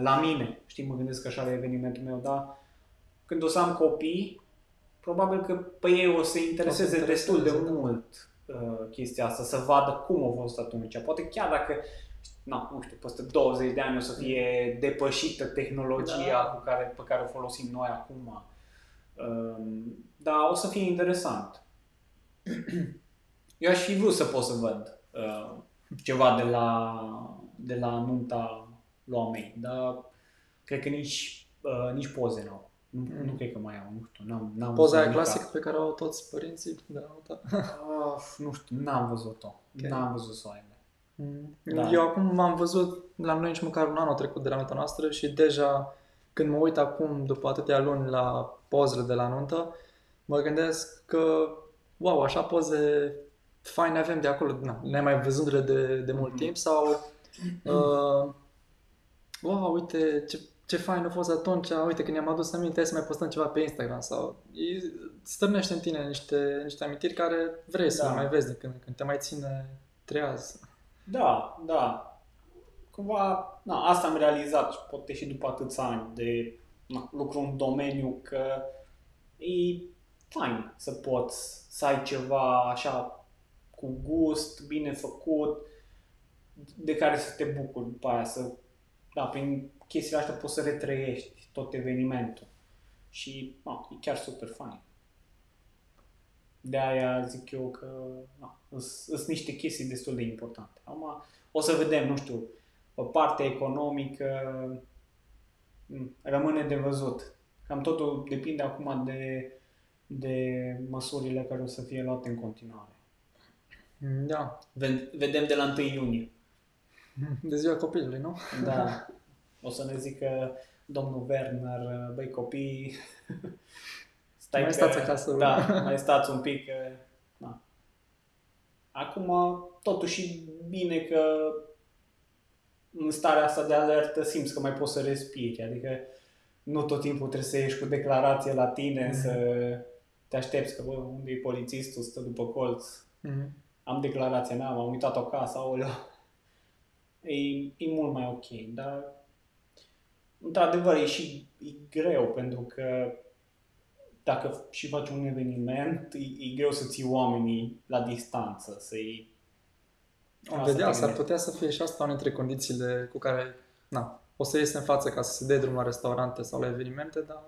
la mine. Știi, mă gândesc că așa la evenimentul meu, dar când o să am copii, probabil că pe ei o să intereseze o destul de da. mult uh, chestia asta, să vadă cum a fost atunci. Poate chiar dacă, na, nu știu, peste 20 de ani o să fie depășită tehnologia da. cu care, pe care o folosim noi acum. Uh, dar o să fie interesant. (clears throat) Eu aș fi vrut să pot să văd uh, ceva de la, de la nunta lua mei, dar cred că nici, uh, nici poze n-au. Nu, mm. nu cred că mai au, nu știu, n-am, n-am Poza aia clasică pe care au toți părinții de la uh, Nu știu, n-am văzut-o. Okay. N-am văzut să o aibă. Mm. Da. Eu acum m-am văzut la noi nici măcar un an a trecut de la nunta noastră și deja când mă uit acum după atâtea luni la pozele de la nuntă, mă gândesc că, wow, așa poze faine avem de acolo, na, ne mai văzându-le de, de mult Mhm. timp sau uh, wow, uite ce, ce fain a fost atunci, uite când ne-am adus aminte, hai să mai postăm ceva pe Instagram sau îi stârnește în tine niște, niște amintiri care vrei să Da. le mai vezi din când în când, te mai ține treaz. Da, da. Cumva, na, asta am realizat și poate și după atâția ani de na, lucru în domeniu că e fain să poți să ai ceva așa cu gust, bine făcut, de care să te bucuri după aia, să, da, prin chestiile astea poți să retrăiești tot evenimentul și na, e chiar super fain. De aia zic eu că sunt niște chestii destul de importante. Acum o să vedem, nu știu, pe partea economică m, rămâne de văzut. Cam totul depinde acum de, de măsurile care o să fie luate în continuare. Da, Ve- Vedem de la 1 iunie. De ziua copilului, nu? Da. (laughs) O să ne zică domnul Werner, băi copii, (laughs) stai Mai că, stați acasă. Da, (laughs) mai stați un pic. că- Da. Acum, totuși bine că în starea asta de alertă simți că mai poți să respiri, adică nu tot timpul trebuie să ieși cu declarație la tine, Mhm. să te aștepți că, bă, unde e polițistul, stă după colț, Mhm. am declarația mea, m-am uitat o casă, aoleu. E, e mult mai ok, dar într-adevăr e și e greu pentru că dacă și faci un eveniment, e, e greu să ții oamenii la distanță, să-i... Am Asta vedea, te s-ar gândești. putea să fie și asta una dintre condițiile cu care na, o să iese în față ca să se dea drum la restaurante sau la evenimente, dar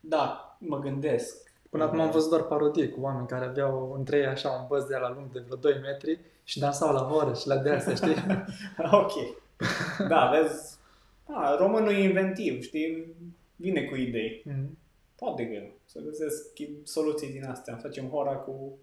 Da, mă gândesc. până acum am văzut doar parodii cu oameni care aveau între ei așa un băț de la lung de vreo 2 metri și dansau la horă și la de astea, știi? (laughs) ok. Da, vezi, da, românul e inventiv, știi? Vine cu idei. Mhm. Poate că să găsesc soluții din astea. Facem hora cu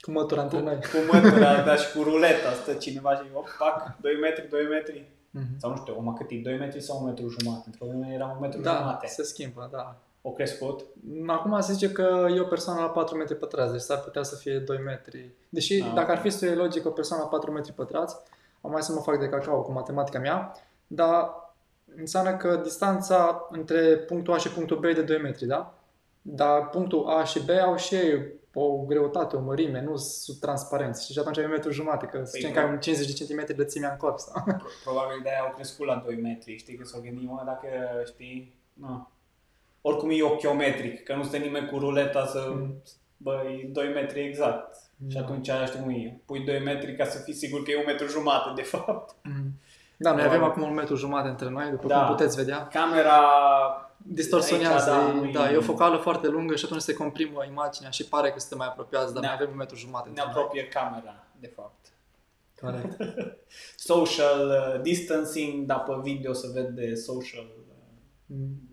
Cu mătura cu, între noi. cu mătura, (laughs) dar și cu ruleta. Stă cineva și op, pac, 2 metri, 2 metri. Mhm. Sau nu știu, o cât e, 2 metri sau 1 metru jumătate. Într-o vreme era 1 metru Da, jumătate. se schimbă, da. O crescut. Acum se zice că e o persoană la 4 metri pătrați, deci s-ar putea să fie 2 metri. Deși, Ah, dacă ar ok. fi să e logic o persoană la 4 metri pătrați, am mai să mă fac de cacao cu matematica mea, dar înseamnă că distanța între punctul A și punctul B e de 2 metri, da? Dar punctul A și B au și ei o greutate, o mărime, nu sunt transparenți. Și atunci ai un metru jumate, că să zicem că da. ai un 50 de centimetri de țimea în corp. Sau? Pro- Probabil de-aia au crescut la 2 metri. Știi că s-au gândit, mă, dacă știi, na. Oricum e ochiometric, că nu stă nimeni cu ruleta să, Mm. bă, e 2 metri exact. Și Da. atunci aia știi cum e. Pui 2 metri ca să fii sigur că e un metru jumate, de fapt. Mhm. Da, noi avem acum un metru jumate între noi, după Da. cum puteți vedea. Camera distorsionează, Aici, da, e, nu-i- da, e o focală foarte lungă și atunci se comprimă imaginea și pare că suntem mai apropiați, dar Ne- mai avem un metru jumate. ne între noi. apropie camera, de fapt. Corect. (laughs) Social uh, distancing, dar pe video se vede social. uh, Mm.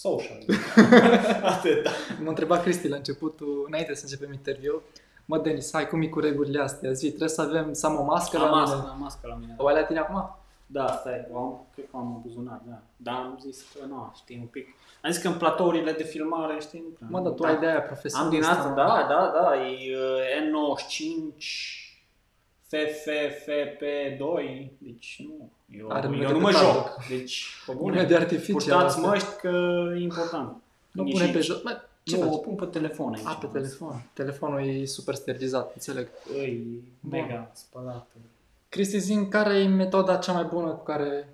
Social. (laughs) Atât. M-a întrebat Cristi la începutul, înainte să începem interviu, mă, Denis, hai cum e cu regulile astea? Zi, trebuie să avem, să am o mască Am la mască, mine. am mască la mine. O ai la tine acum? Da, stai, o am, cred că o am în buzunar, da. Dar am zis că nu, știi, un pic. Am zis că în platourile de filmare, știi, nu prea. Mă, dar tu Da. ai de aia Am profesionistă. din asta, mă. da, da, da, e uh, N95 FFFP2, deci nu, eu, Are nume eu de nu mă petardă. joc, deci, pe Nume bune, de artificiu. purtați astea. măști că e important. Nu E pune și- pe jos. Bă, ce Nu, faci? o pun pe telefon aici. A, pe telefon. Telefonul e super sterilizat, înțeleg. Îi, mega spălat. Cristi, zi care e metoda cea mai bună cu care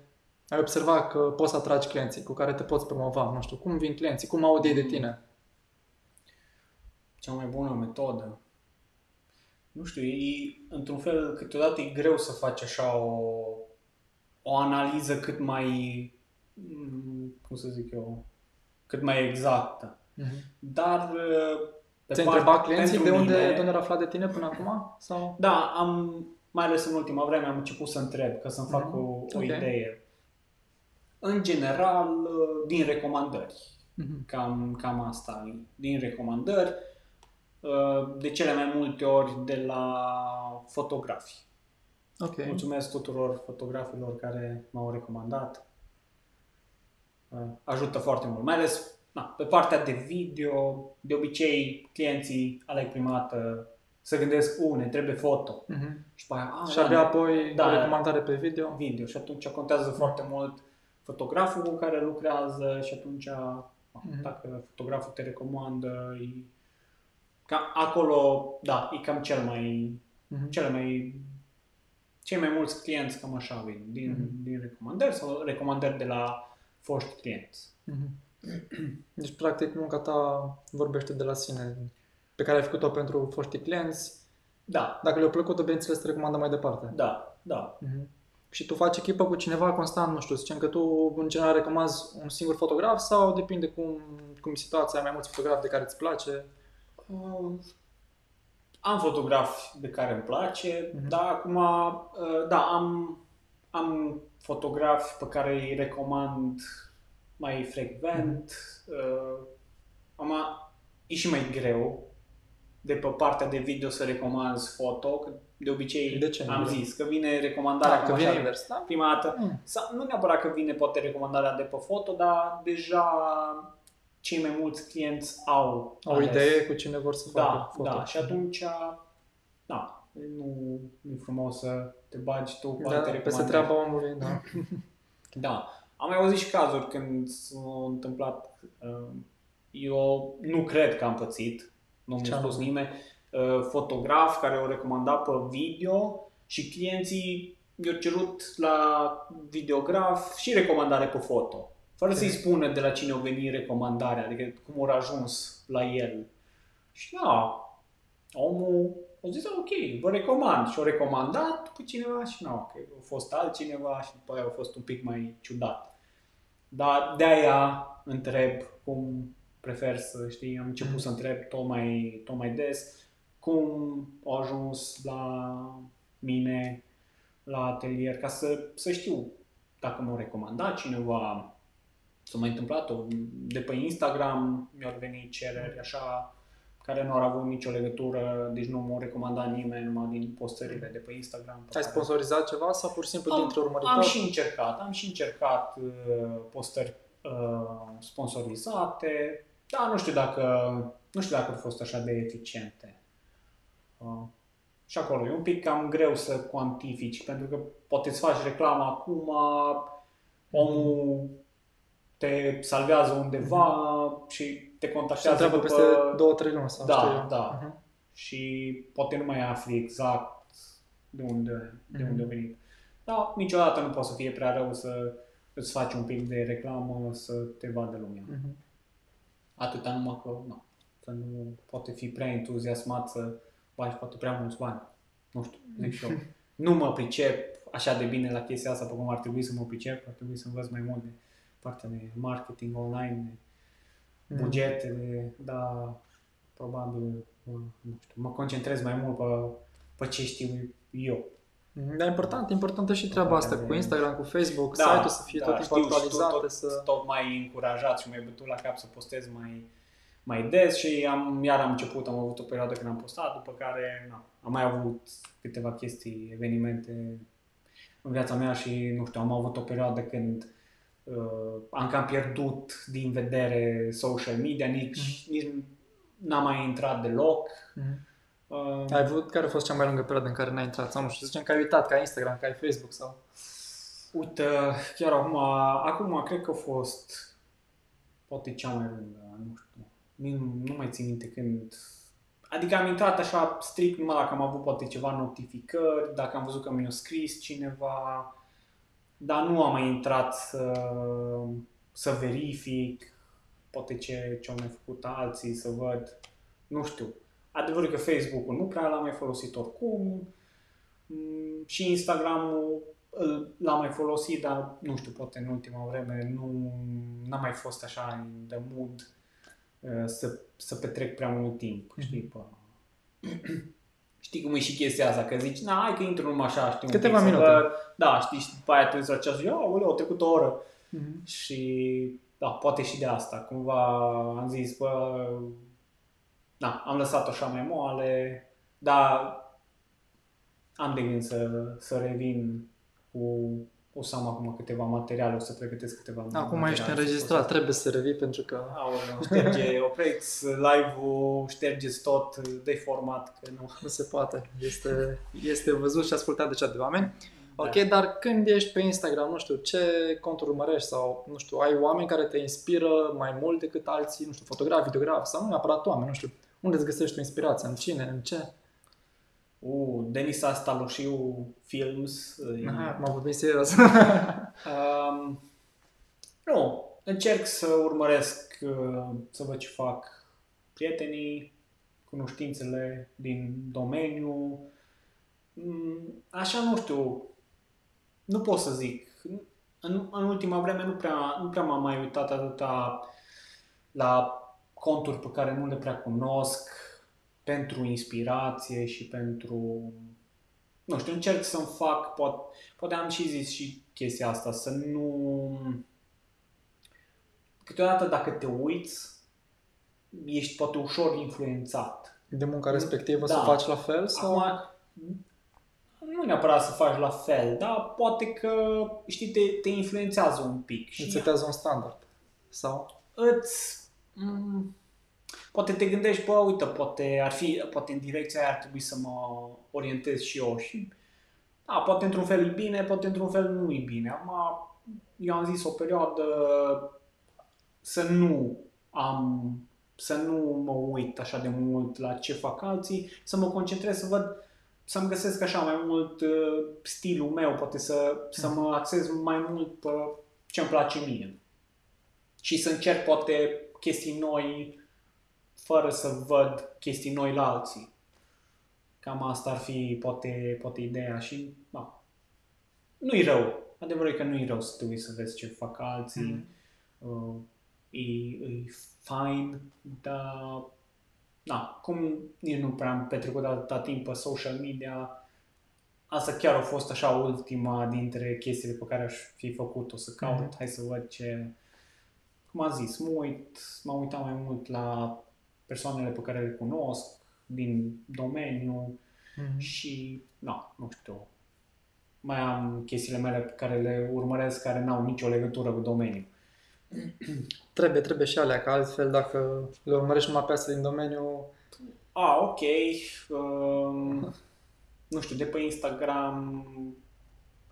ai observat că poți să atragi clienții, cu care te poți promova, nu știu, cum vin clienții, cum aud ei de tine? Cea mai bună metodă. Nu știu, e, într-un fel, câteodată e greu să faci așa o, o analiză cât mai, mm, cum să zic eu, cât mai exactă. Dar pe Ți-ai part- întrebat clienții de pentru unde, mine- de unde au aflat de tine până acum? Sau? Da, am, mai ales în ultima vreme, am început să întreb, ca să-mi fac Mhm. o, o Ok. idee. În general, din recomandări. Mhm. Cam, cam asta, din recomandări. Uh, de cele mai multe ori de la fotografi. Ok. Mulțumesc tuturor fotografilor care m-au recomandat. Uh, Ajută foarte mult, mai ales na, pe partea de video. De obicei, clienții aleg prima dată să gândesc, u, ne trebuie foto. Mhm. Și, pe aia, a, Și da, abia apoi Da. o recomandare pe video. video și atunci contează foarte mult fotograful cu care lucrează și atunci Mhm. dacă fotograful te recomandă, e, ca, acolo, da, e cam cel mai, Mhm. cele mai, cei mai mulți clienți cam așa vin, din, Mhm. din recomandări sau recomandări de la foști clienți. Mhm. Deci, practic, munca ta vorbește de la sine, pe care ai făcut-o pentru foștii clienți. Da, Dacă le-a plăcut, bineînțeles, te recomandă mai departe. da, da. Mhm. Și tu faci echipă cu cineva constant, nu știu, zicem că tu în general recomanzi un singur fotograf sau depinde cum, cum e situația, ai mai mulți fotografi de care îți place? Uh, am fotografi de care îmi place, Mhm. dar acum, uh, da, am, am fotografi pe care îi recomand mai frecvent. Uh, Am, e și mai greu de pe partea de video să recomanzi foto, că de obicei De ce nu am greu? zis că vine recomandarea Da, că cam vine așa, invers, da? prima dată. Mm. Sau, nu neapărat că vine poate recomandarea de pe foto, dar deja cei mai mulți clienți au Au o ales. idee cu cine vor să facă Da, foto. da, și atunci, da, nu nu e frumos să te bagi tu cu Da, alte peste recomandări. treaba omului, da. (laughs) Da. Am mai auzit și cazuri când s-a întâmplat, uh, eu nu cred că am pățit, nu mi-a Ce spus anume? nimeni, uh, fotograf care o recomandat pe video și clienții i-au cerut la videograf și recomandare pe foto. Fără Ok. să-i spună de la cine a venit recomandarea, adică cum au ajuns la el. Și da, omul a zis, ok, vă recomand. Și-o recomandat pe cineva și nu, ok, a fost altcineva și după aia a fost un pic mai ciudat. Dar de-aia întreb cum prefer să știi, am început Mm. să întreb tot mai, tot mai des cum au ajuns la mine la atelier ca să, să știu dacă m-a recomandat cineva, s-a mai întâmplat de pe Instagram, mi-au venit cereri așa care nu au avut nicio legătură, deci nu m-a recomandat nimeni numai din postările de pe Instagram. pe Ai care- sponsorizat ceva sau pur și simplu am, dintre am urmăritori? și încercat, am și încercat uh, postări uh, sponsorizate, dar nu știu dacă nu știu dacă au fost așa de eficiente. Uh, și acolo e un pic cam greu să cuantifici, pentru că poate îți faci reclamă acum, omul te salvează undeva și te Și contactează întreabă după... peste două, trei luni sau Da, știu eu. da. Mhm. și poate nu mai afli exact de unde, de Mhm. unde a venit. Dar niciodată nu poate să fie prea rău să îți faci un pic de reclamă, să te vadă lumea. Mhm. Atâta numai că, nu, să nu poate fi prea entuziasmat să bagi poate prea mulți bani. Nu știu, zic și eu. (laughs) Nu mă pricep așa de bine la chestia asta, pe cum ar trebui să mă pricep, ar trebui să învăț mai mult de partea de marketing online, de Mhm. bugetele, dar probabil, mă, nu știu, mă concentrez mai mult pe, pe ce știu eu. Mhm. Dar e important, e importantă și treaba asta cu Instagram, cu Facebook, Da, site-ul să fie tot timpul știu, și tu actualizate, tot, să... tot mai încurajat și mai bătut la cap să postez mai, mai des și am, iar am început, am avut o perioadă când am postat, după care na, am mai avut câteva chestii, evenimente în viața mea și, nu știu, am avut o perioadă când uh, am cam pierdut din vedere social media, nici, nici n-am mai intrat deloc. Mhm. Uh, Ai avut, care a fost cea mai lungă perioadă în care n-ai intrat? Sau nu știu, să zicem că ai uitat, ca Instagram, ca ai Facebook sau... Uite, chiar acum, acum cred că a fost poate cea mai lungă, nu știu, nu, nu mai țin minte când... Adică am intrat așa strict numai dacă am avut poate ceva notificări, dacă am văzut că mi-a scris cineva, dar nu am mai intrat să, să verific poate ce, ce au mai făcut alții, să văd, nu știu. Adevărul e că Facebook-ul nu prea l-am mai folosit oricum Mm, și Instagram-ul îl- l-am mai folosit, dar nu știu, poate în ultima vreme nu n-am mai fost așa în the mood uh, să, să petrec prea mult timp, Mhm. știi, pe... (clears throat) Știi cum e și chestia asta, că zici, na, hai că intru numai așa, știi, un Câteva pic, să minute. văd. Da, știi, și după aia te uiți la ceas, ia, uleu, a trecut o oră. Mhm. Și, da, poate și de asta. Cumva am zis, bă, da, am lăsat așa mai moale, dar am de gând să, să revin cu o să am acum câteva materiale, o să pregătesc câteva Acum materiale. ești înregistrat, să- trebuie să revii pentru că Aoleu, șterge, opriți live-ul, ștergeți tot, dă format, că nu. nu se poate. Este, este văzut și ascultat de cea de oameni. Da. Ok, dar când ești pe Instagram, nu știu, ce conturi urmărești sau, nu știu, ai oameni care te inspiră mai mult decât alții, nu știu, fotografi, videografi sau nu neapărat oameni, nu știu, unde îți găsești tu inspirația, în cine, în ce? Uh, Denis Astalușiu Films. e- Aha, m-am vorbit serios. (laughs) Um, nu, încerc să urmăresc, uh, să văd ce fac prietenii, cunoștințele din domeniu. Mm, Așa nu știu, nu pot să zic. În, în ultima vreme nu prea, nu prea m-am mai uitat atâta la conturi pe care nu le prea cunosc pentru inspirație și pentru nu știu, încerc să-mi fac, poate, poate am și zis și chestia asta, să nu... Câteodată dacă te uiți, ești poate ușor influențat. De munca respectivă să Da. o faci la fel sau? Acum, nu neapărat să faci la fel, dar poate că, știi, te, te influențează un pic. Îți Și setează un standard? Sau? îți... m- Poate te gândești, bă, uite, poate ar fi, poate în direcția aia ar trebui să mă orientez și eu și da, poate într-un fel e bine, poate într-un fel nu e bine. Acum, eu am zis o perioadă să nu am, să nu mă uit așa de mult la ce fac alții, să mă concentrez să văd, să-mi găsesc așa mai mult uh, stilul meu, poate să, să mă axez mai mult pe ce îmi place mie. Și să încerc poate chestii noi fără să văd chestii noi la alții. Cam asta ar fi poate, poate ideea și da. nu-i rău. Adevărul e că nu-i rău să te uiți să vezi ce fac alții. Uh, e, e fine, dar da, cum nici nu prea am petrecut atâta timp pe social media, asta chiar a fost așa ultima dintre chestiile pe care aș fi făcut-o, să caut, Mhm. hai să văd ce... Cum am zis, mă uit, m-am uitat mai mult la persoanele pe care le cunosc din domeniu Mhm. și, na, nu știu, mai am chestiile mele pe care le urmăresc care n-au nicio legătură cu domeniul. Trebuie, trebuie și alea, că altfel dacă le urmărești numai pe astea din domeniu, A, ok. Um, (laughs) nu știu, de pe Instagram.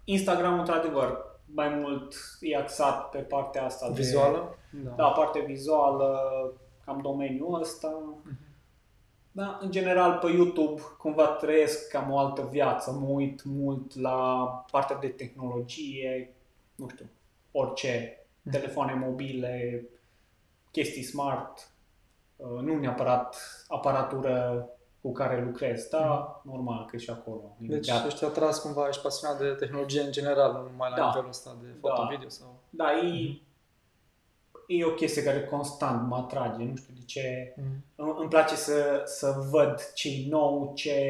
Instagram, într-adevăr, mai mult e axat pe partea asta vizuală, De, da, partea vizuală, cam domeniul ăsta. Da, în general pe YouTube cumva trăiesc cam o altă viață, mă uit mult la partea de tehnologie, nu știu, orice, telefoane mobile, chestii smart, uh, nu neapărat aparatură cu care lucrez, dar normal că și acolo. Deci imediat. ești atras cumva, ești pasionat de tehnologie în general, nu numai la Da. nivelul ăsta de foto-video sau... Da, e, e o chestie care constant mă atrage, nu știu de ce. Mhm. Îmi îmi place să, să văd ce nou, ce,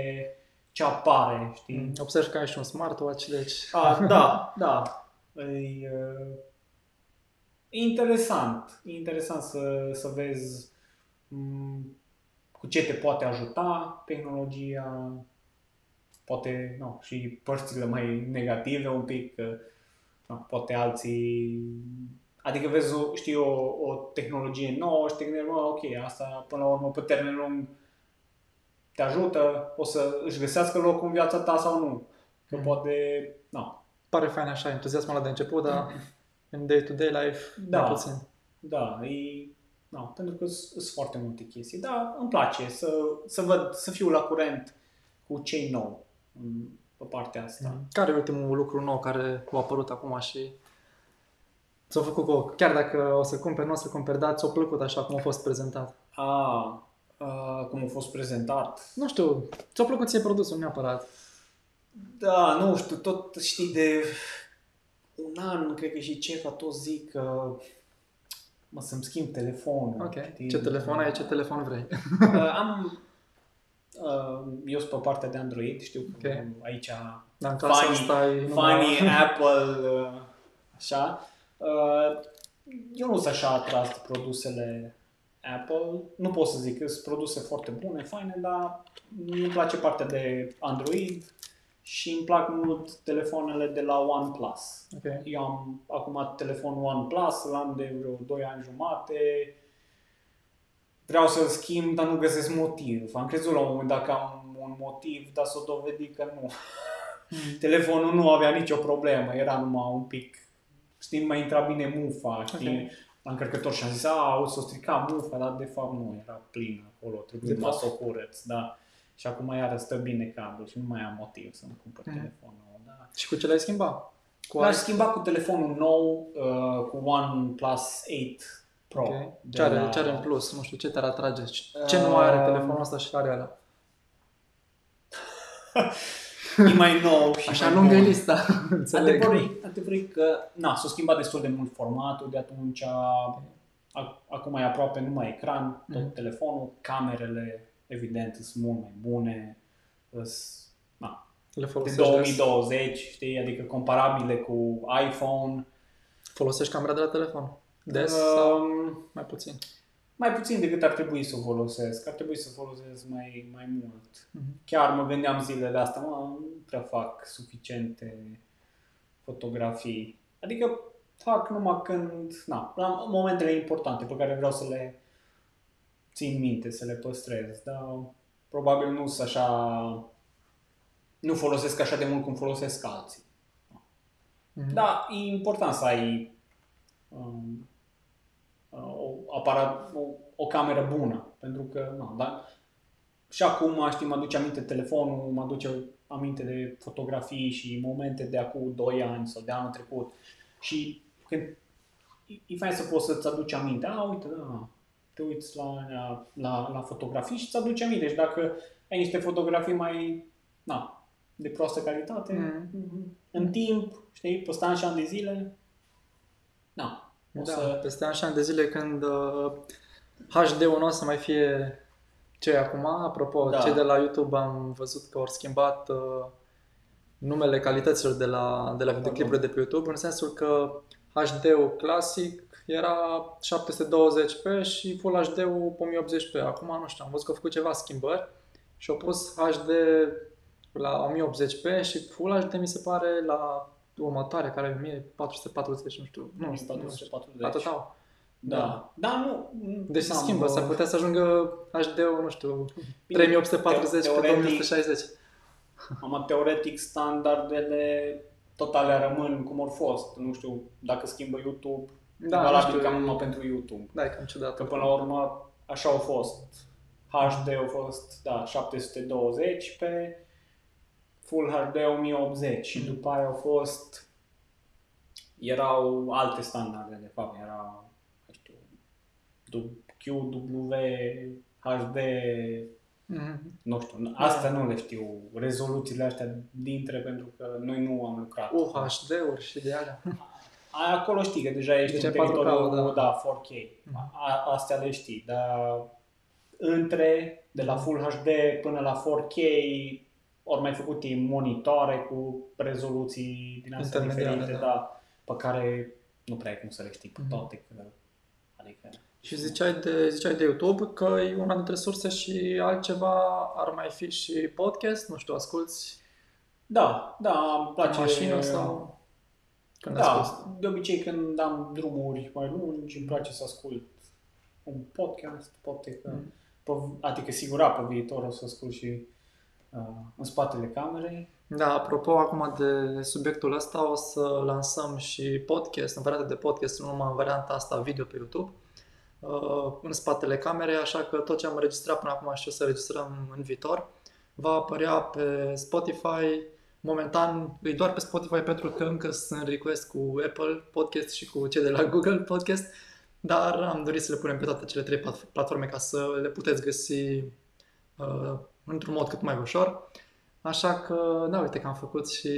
ce apare, știi? Mm. Observi că ai și un smartwatch, deci... A, da, (laughs) da. E, uh, e interesant. E interesant să, să vezi m, cu ce te poate ajuta tehnologia, poate nu, și părțile mai negative un pic, că nu, poate alții... Adică vezi, o, știi, o, o tehnologie nouă și te gândești, mă, ok, asta până la urmă pe termen lung te ajută, o să își găsească locul în viața ta sau nu. Că Mhm. poate, nu, Pare fain așa, entuziasmul ăla de început, dar în day-to-day life, Da. mai puțin. Da, e... No, pentru că sunt foarte multe chestii. Da, îmi place să, să văd, să fiu la curent cu cei nou în, pe partea asta. Mm. Care e ultimul lucru nou care a apărut acum și ți-a făcut cu chiar dacă o să cumperi, nu o să cumperi, dar ți-a plăcut așa cum a fost prezentat? A, a, cum a fost prezentat. Nu știu, ți-a plăcut ție produsul neapărat. Da, nu știu, tot știi de un an, cred că și ceva, tot zic că mă să-mi schimb telefonul. Ok. știi? Ce telefon ai, ce telefon vrei. (laughs) Uh, am uh, eu sunt pe partea de Android, știu că Ok. aici Dar în casa Funny- asta e numai... Funny, Apple, uh, așa. Uh, Eu nu sunt așa atras de produsele Apple. Nu pot să zic, sunt produse foarte bune, faine, dar mi îmi place partea de Android și îmi plac mult telefoanele de la OnePlus. Ok. Eu am acum telefonul OnePlus, l-am de vreo 2 ani jumate. Vreau să-l schimb, dar nu găsesc motiv. Am crezut la un moment dat că am un motiv, dar s-o dovedi că nu. Telefonul nu avea nicio problemă, era numai un pic, știi, mai intra bine mufa, știi, Ok. la încărcător și am zis, a, o să o strica mufa, dar de fapt nu, era plin acolo, trebuie De numai fapt. să o curăț, da. Și acum iară stă bine cablul și nu mai am motiv să-mi cumpăr Mhm. telefonul nou, da. Și cu ce l-ai schimbat? Cu L-aș alt- schimba cu telefonul nou, uh, cu OnePlus 8 Pro. Ok. de Ce are, la- ce are în plus? Nu știu, ce te-ar atrage? Ce nu are Um, telefonul ăsta și are ăla? (laughs) (laughs) E mai nou și Așa mai lungă e bun. lista, (laughs) înțeleg. Adevărul e- adevărul e că na, s-a schimbat destul de mult formatul de atunci. A, acum e aproape numai ecran, tot Mhm. telefonul, camerele evident sunt mult mai bune. Îs, na, Le de folosești des? 2020, știi, adică comparabile cu iPhone. Folosești camera de la telefon? Des sau Um, mai puțin? Mai puțin decât ar trebui să o folosesc. Ar trebui să o folosesc mai, mai mult. Mhm. Chiar mă gândeam zilele astea, mă, nu prea fac suficiente fotografii. Adică fac numai când, na, la momentele importante pe care vreau să le țin minte, să le păstrez, dar probabil nu sunt așa, nu folosesc așa de mult cum folosesc alții. Mhm. Da, e important să ai um, o, aparat, o, o cameră bună, pentru că, na, da, și acum, știi, mă aduce aminte telefonul, mă aduce aminte de fotografii și momente de acum 2 ani sau de anul trecut. Și când e, e fain să poți să-ți aduci aminte, a, uite, da, te uiți la, la, la, la fotografii și îți aduci aminte. Și dacă ai niște fotografii mai, na, de proastă calitate, Mhm. în timp, știi, peste ani și ani de zile, na, o Da, să... peste ani și ani de zile când uh, HD-ul nu o să mai fie ce e acum. Apropo, Da. cei de la YouTube am văzut că au schimbat uh, numele calităților de la, de la videoclipurile de pe YouTube, în sensul că HD-ul clasic era 720p și Full HD-ul 1080p. Acum nu știu, am văzut că au făcut ceva schimbări și au pus HD la 1080p și Full HD mi se pare la următoare, care e 1440, nu știu. Nu, nu știu. 1440. Atât au. Da. Da, nu... Deci se n-am, schimbă, uh, s-ar putea să ajungă HD-ul, nu știu, Bine, 3840 pe teoretic- 2160. Am teoretic standardele totale rămân cum au fost. Nu știu dacă schimbă YouTube. Da, Da, nu valabil știu, cam e- numai pentru YouTube. Da, e cam ciudat. Că până la urmă așa au fost. HD au fost, da, 720 pe Full HD 1080 și Mm. după aia au fost erau alte standarde de fapt, era nu știu QW HD Mhm. nu știu, astea nu le știu, rezoluțiile astea dintre pentru că noi nu am lucrat. UHD-uri și de alea. A, acolo știi că deja ești Deci în ai 4K, teritoriul, da. da. 4K. A, astea le știi, dar între, de la Full HD până la 4K, ori mai făcut ei monitoare cu rezoluții din astea Intermediare, diferite, da. da. da, pe care nu prea ai cum să le știi pe Mhm. toate. Că, adică, Și ziceai de, ziceai de YouTube că e una dintre surse și altceva ar mai fi și podcast, nu știu, asculti da, da, îmi în place. mașină sau când asculti? Da, de obicei când am drumuri mai lungi, îmi place să ascult un podcast, poate că, Mm. pe, adică sigura pe viitor o să ascult și uh, în spatele camerei. Da, apropo acum de subiectul ăsta, o să lansăm și podcast, în variante de podcast, nu numai în varianta asta video pe YouTube, uh, în spatele camerei, așa că tot ce am înregistrat până acum și o să registrăm în viitor, va apărea pe Spotify, momentan e doar pe Spotify pentru că încă sunt request cu Apple Podcast și cu cei de la Google Podcast, dar am dorit să le punem pe toate cele trei plat- platforme ca să le puteți găsi uh, într-un mod cât mai ușor. Așa că, da, uite că am făcut și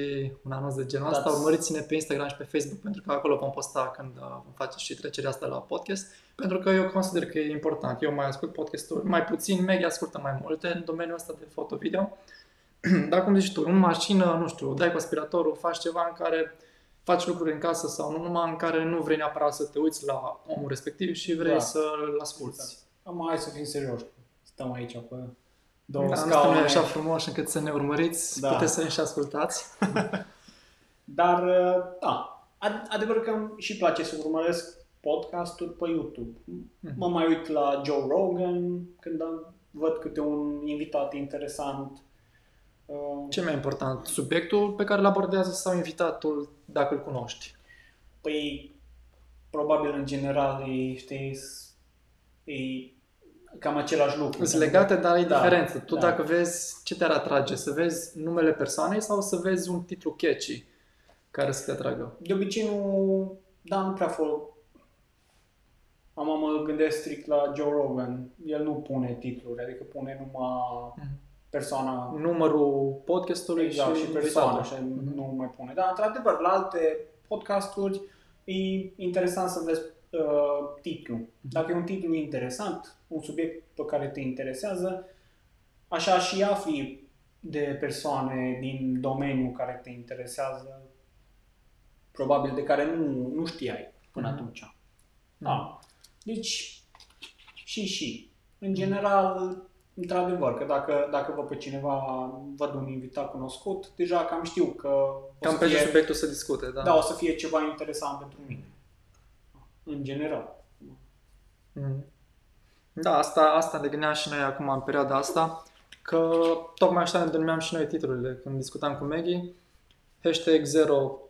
un anunț de genul ăsta. Dați- Urmăriți-ne pe Instagram și pe Facebook pentru că acolo vom posta când uh, vom face și trecerea asta la podcast. Pentru că eu consider că e important. Eu mai ascult podcasturi mai puțin, Media ascultă mai multe în domeniul ăsta de foto-video. (clears throat) Dar cum zici tu, în mașină, nu știu, dai cu aspiratorul, faci ceva în care faci lucruri în casă sau nu numai în care nu vrei neapărat să te uiți la omul respectiv și vrei Da. să-l asculti. Am hai să fim serioși. Stăm aici pe două Da, nu scaune. suntem așa frumos încât să ne urmăriți, Da. puteți să ne și ascultați. (laughs) Dar, uh, da, ad- adevăr că îmi și place să urmăresc podcasturi pe YouTube. Mhm. Mă mai uit la Joe Rogan când am, văd câte un invitat interesant. Uh, Ce mai important, subiectul pe care îl abordează sau invitatul dacă îl cunoști? Păi, probabil în general, e, știi, s- e cam același lucru. Sunt legate, dar e Da, diferență. Tu da. dacă vezi, ce te-ar atrage? Să vezi numele persoanei sau să vezi un titlu catchy care să te atragă? De obicei nu, da, nu prea fol. Am mă gândesc strict la Joe Rogan. El nu pune titluri, adică pune numai persoana Numărul podcastului exact, și, și persoana, invitatul. așa, Mhm. nu mai pune. Dar, într-adevăr, la alte podcasturi e interesant să vezi uh, titlul. Dacă e un titlu interesant, un subiect pe care te interesează, așa și afli de persoane din domeniul care te interesează, probabil de care nu, nu știai până Mhm. atunci. Da. Deci, și și. În general, într-adevăr, că dacă, dacă văd pe cineva, văd un invitat cunoscut, deja cam știu că o Cam să pe ce fie, subiectul să discute, da. da, o să fie ceva interesant pentru mine. În general. Mhm. Da, asta, asta ne gândeam și noi acum în perioada asta, că tocmai așa ne denumeam și noi titlurile când discutam cu Maggie. Hashtag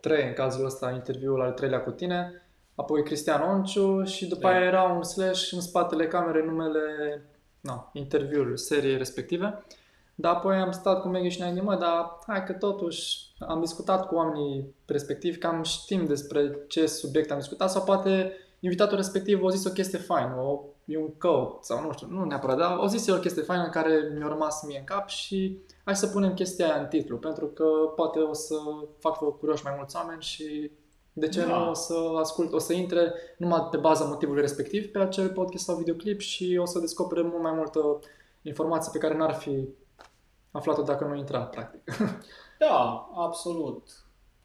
03 în cazul ăsta, interviul al treilea cu tine, apoi Cristian Onciu și după Da. aia era un slash în spatele camerei numele na, interviul seriei respective. Dar apoi am stat cu Maggie și ne-am gândit, mă, dar hai că totuși am discutat cu oamenii respectivi, cam știm despre ce subiect am discutat sau poate invitatul respectiv a zis o chestie faină, o, e un căut sau nu știu, nu neapărat, dar o zis el o chestie faină în care mi-a rămas mie în cap și hai să punem chestia aia în titlu, pentru că poate o să fac curioși mai mulți oameni și de ce Da. nu o să ascult, o să intre numai pe baza motivului respectiv pe acel podcast sau videoclip și o să descopere mult mai multă informație pe care n-ar fi aflat-o dacă nu intra, practic. (laughs) Da, absolut.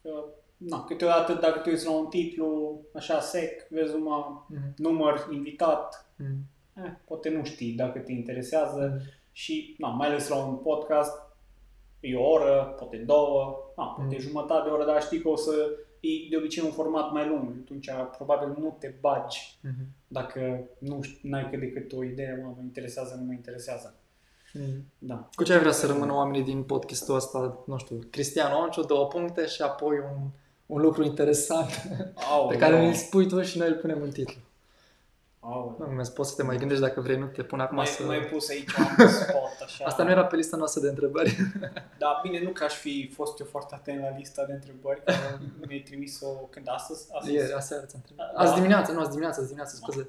Că, Na, câteodată dacă te uiți la un titlu așa sec, vezi numai Mhm. număr, invitat, Mhm. eh, poate nu știi dacă te interesează și na, mai ales la un podcast e o oră, poate două, na, poate Mm. jumătate de oră, dar știi că o să e de obicei un format mai lung, atunci probabil nu te bagi Mhm. dacă nu ai cât de cât o idee, mă, mă interesează, nu mă interesează. Mhm. Da. Cu ce ai vrea să rămână oamenii din podcastul ăsta, nu știu, Cristian Onciu, două puncte și apoi un, un lucru interesant Au, (laughs) pe care îl spui tu și noi îl punem în titlu. Au, Nu, mi poți să te mai gândești dacă vrei, nu te pun acum mai, să... mai pus aici un spot, (laughs) așa. Asta nu era pe lista noastră de întrebări. (laughs) Da, bine, nu că aș fi fost eu foarte atent la lista de întrebări, că (laughs) mi-ai trimis-o când astăzi, astăzi. Ieri, aseară ți-am întrebat. Da. Azi dimineață, nu, azi dimineață, azi dimineață, scuze.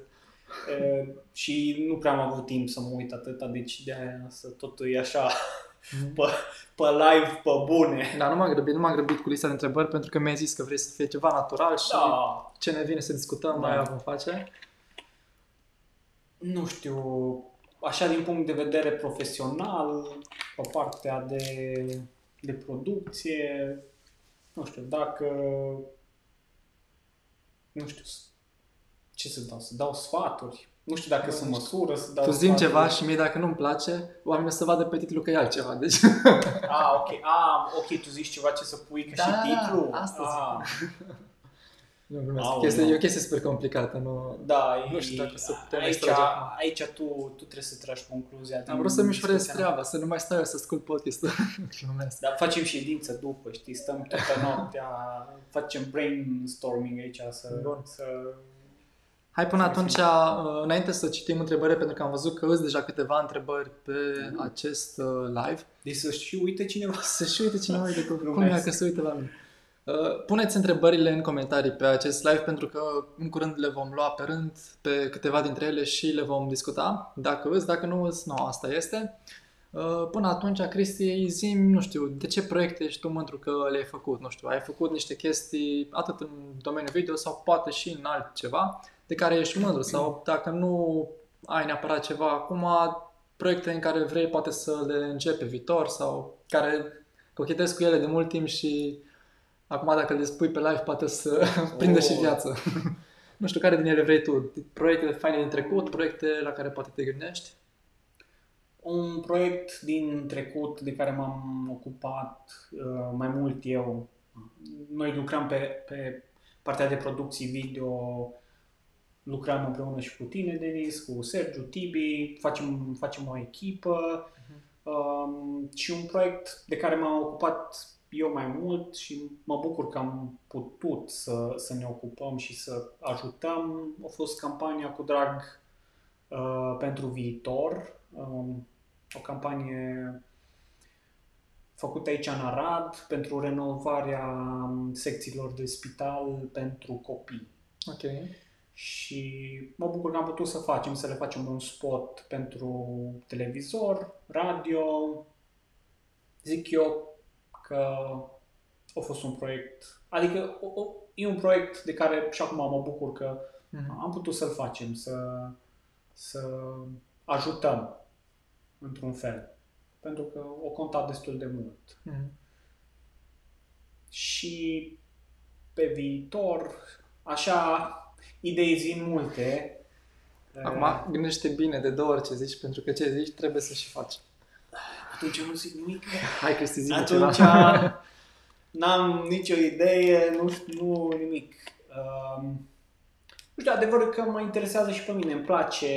E, și nu prea am avut timp să mă uit atâta, deci de aia să totul e așa Mhm. pe, pe live, pe bune. Da, nu m-am grăbit, nu m-am grăbit cu lista de întrebări pentru că mi-ai zis că vrei să fie ceva natural și Da, ce ne vine să discutăm, Da. mai vom face. Nu știu, așa din punct de vedere profesional, pe partea de, de producție, nu știu, dacă, nu știu, ce să dau, să dau sfaturi. Nu știu dacă Nu sunt știu. măsură să dau Tu zi sfaturi. ceva și mie dacă nu-mi place, oamenii o să vadă pe titlu că e altceva. Deci, Ah, ok. Ah, ok, tu zici ceva ce să pui ca Da, și da, titlu? asta ah, nu glumesc. Aoleu. Chestia, e o chestie super complicată. Nu... da, Nu e- știu dacă să putem aici, extrage acum. aici tu, tu trebuie să tragi concluzia. Am din vrut să-mi ușurez discuția treaba, să nu mai stau eu să ascult podcastul. (laughs) Glumesc. Dar facem ședință după, știi, stăm toată noaptea, facem brainstorming aici să... Bun. să Hai până Să atunci, uh, înainte să citim întrebările, pentru că am văzut că îți deja câteva întrebări pe Mhm. acest uh, live. deci să și uite cineva. Să și uite cineva de (laughs) cum, cum Glumesc. e că se uită la mine. Uh, Puneți întrebările în comentarii pe acest live pentru că în curând le vom lua pe rând pe câteva dintre ele și le vom discuta. Dacă îți, dacă nu îți, nu, asta este. Uh, Până atunci, Cristi, zi nu știu, de ce proiecte ești tu mândru că le-ai făcut? Nu știu, ai făcut niște chestii atât în domeniul video sau poate și în altceva de care ești mândru sau dacă nu ai neapărat ceva acum, proiecte în care vrei poate să le începi pe viitor sau care cochetezi cu ele de mult timp și acum dacă le spui pe live poate să (laughs) prindă și Oh. viață. (laughs) Nu știu, care din ele vrei tu? Proiecte faine din trecut, proiecte la care poate te gândești? Un proiect din trecut de care m-am ocupat uh, mai mult eu. Noi lucrăm pe, pe partea de producții video, lucrăm împreună și cu tine, Denis, cu Sergiu, Tibi, facem, facem o echipă uh-huh. um, și un proiect de care m-am ocupat eu mai mult și mă bucur că am putut să, să ne ocupăm și să ajutăm. A fost campania cu drag uh, pentru viitor, um, o campanie făcută aici în Arad pentru renovarea secțiilor de spital pentru copii. Ok. Și mă bucur că am putut să facem, să le facem un spot pentru televizor, radio. Zic eu că a fost un proiect, adică o, o, e un proiect de care și acum mă bucur că mm-hmm. am putut să-l facem, să, să ajutăm într-un fel. Pentru că o contat destul de mult. Mm-hmm. Și pe viitor, așa, idei zi multe. Acum, gândește bine de două ori ce zici, pentru că ce zici trebuie să și faci. Atunci nu zic nimic. Hai, Cristi, zi Atunci ceva. (laughs) n-am nicio idee, nu știu, nu nimic. Um, nu știu, adevărul că mă interesează și pe mine, îmi place,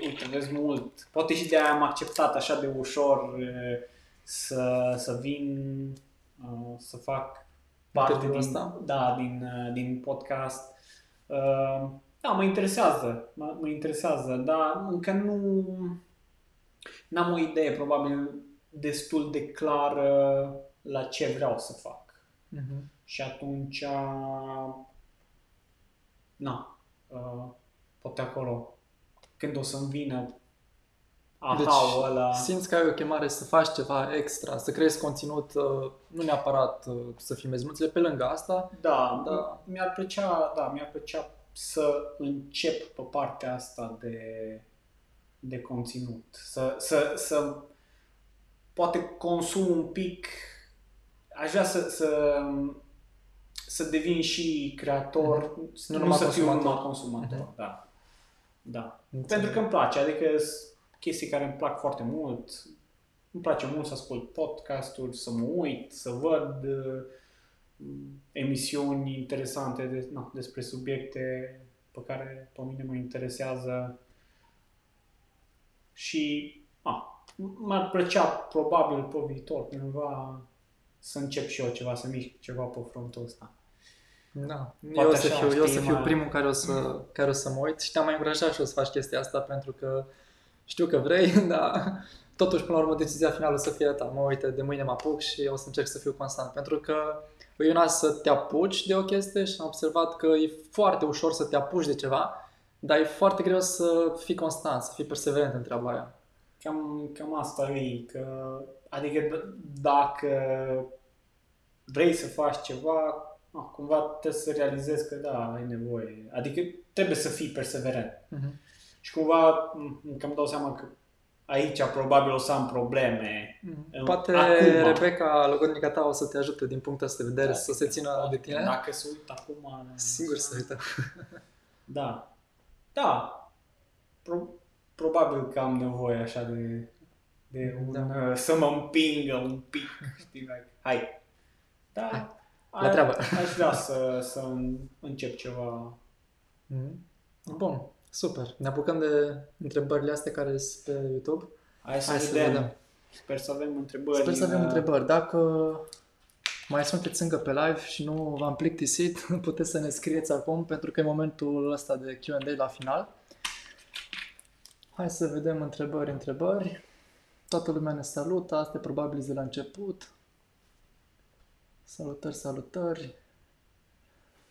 uite, vezi mult. Poate și de aia am acceptat așa de ușor să, să vin, să fac parte din, asta? Da, din, din podcast. Da, mă interesează, mă, mă interesează, dar încă nu n-am o idee probabil destul de clară la ce vreau să fac. Uh-huh. Și atunci, na, uh, poate acolo, când o să-mi vină aha deci, ăla... simți că ai o chemare să faci ceva extra, să creezi conținut, uh, nu neapărat uh, să filmezi nuțele, pe lângă asta. Da, da. mi-ar plăcea, da, mi-ar plăcea să încep pe partea asta de, de conținut. Să, să, să poate consum un pic, aș vrea să, să, să devin și creator, mm-hmm. nu, nu să fiu numai consumator. Mm-hmm. Da. Da. Pentru că îmi place, adică chestii care îmi plac foarte mult. Îmi place mult să ascult podcasturi, să mă uit, să văd uh, emisiuni interesante de, na, despre subiecte pe care pe mine mă interesează și a, m-ar plăcea probabil pe viitor cândva să încep și eu ceva, să mișc ceva pe frontul ăsta. Da, eu o, să fiu, eu o să fiu primul care o să, care o să mă uit și te-am mai încurajat și o să faci chestia asta pentru că știu că vrei, (laughs) dar totuși până la urmă decizia finală o să fie ta. Mă uite, de mâine mă apuc și o să încerc să fiu constant pentru că e una să te apuci de o chestie și am observat că e foarte ușor să te apuci de ceva, dar e foarte greu să fii constant, să fii perseverent în treaba aia. Cam, cam asta e, că, adică dacă vrei să faci ceva, no, cumva trebuie să realizezi că da, ai nevoie. Adică trebuie să fii perseverent. Uh-huh. Și cumva, cam dau seama că aici probabil o să am probleme. Mm. Poate acum. Rebecca, logodnica ta, o să te ajute din punctul ăsta de vedere da, să se țină da, de tine. Dacă se uită acum... Sigur se uită. Da. Da. Pro- probabil că am nevoie așa de, de un, da. uh, să mă împingă un pic, știi, like, hai. Da. Hai. La treabă. Aș vrea să, să încep ceva. Mm. Bun. Super. Ne apucăm de întrebările astea care sunt pe YouTube. Hai să, Hai vedem. să vedem. Sper să avem întrebări. Sper să avem uh, întrebări. Dacă mai sunteți încă pe live și nu v-am plictisit, (laughs) puteți să ne scrieți acum pentru că e momentul ăsta de Q&A la final. Hai să vedem întrebări, întrebări. Toată lumea ne salută, asta e probabil de la început. Salutări, salutări.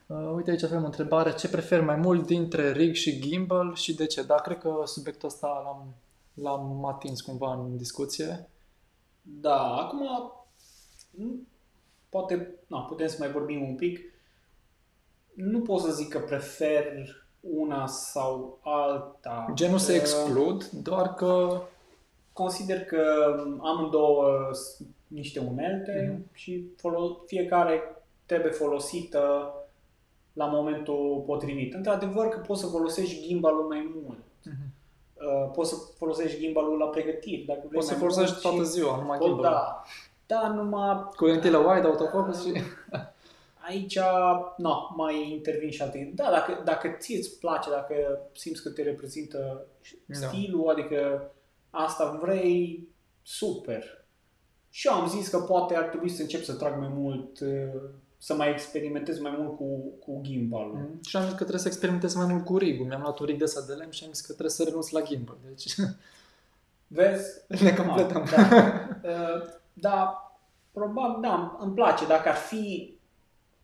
Uh, uite aici avem o întrebare. Ce preferi mai mult dintre rig și gimbal și de ce? Da, cred că subiectul ăsta l-am, l-am atins cumva în discuție. Da, acum poate na, putem să mai vorbim un pic. Nu pot să zic că prefer una sau alta. Genul se exclud, doar că... Consider că amândouă niște unelte mm-hmm. și folo- fiecare trebuie folosită la momentul potrivit. Într-adevăr că poți să folosești gimbalul mai mult. Mhm. Uh, poți să folosești gimbalul la pregătiri, dacă vrei Poți să mai folosești mult toată și- ziua, numai Pot, gimbal. da. Da, numai Cu lentilă wide, autofocus și... aici, no, mai intervin și alte. Da, dacă, dacă ție îți place, dacă simți că te reprezintă Da. stilul, adică asta vrei, super. Și eu am zis că poate ar trebui să încep să trag mai mult, uh, să mai experimentez mai mult cu, cu gimbalul. Mm. Și am zis că trebuie să experimentez mai mult cu rig Mi-am luat un rig de ăsta de lemn și am zis că trebuie să renunț la gimbal. Deci Vezi? (laughs) ne completăm. Da. Uh, da, probabil, da, îmi place. Dacă ar fi,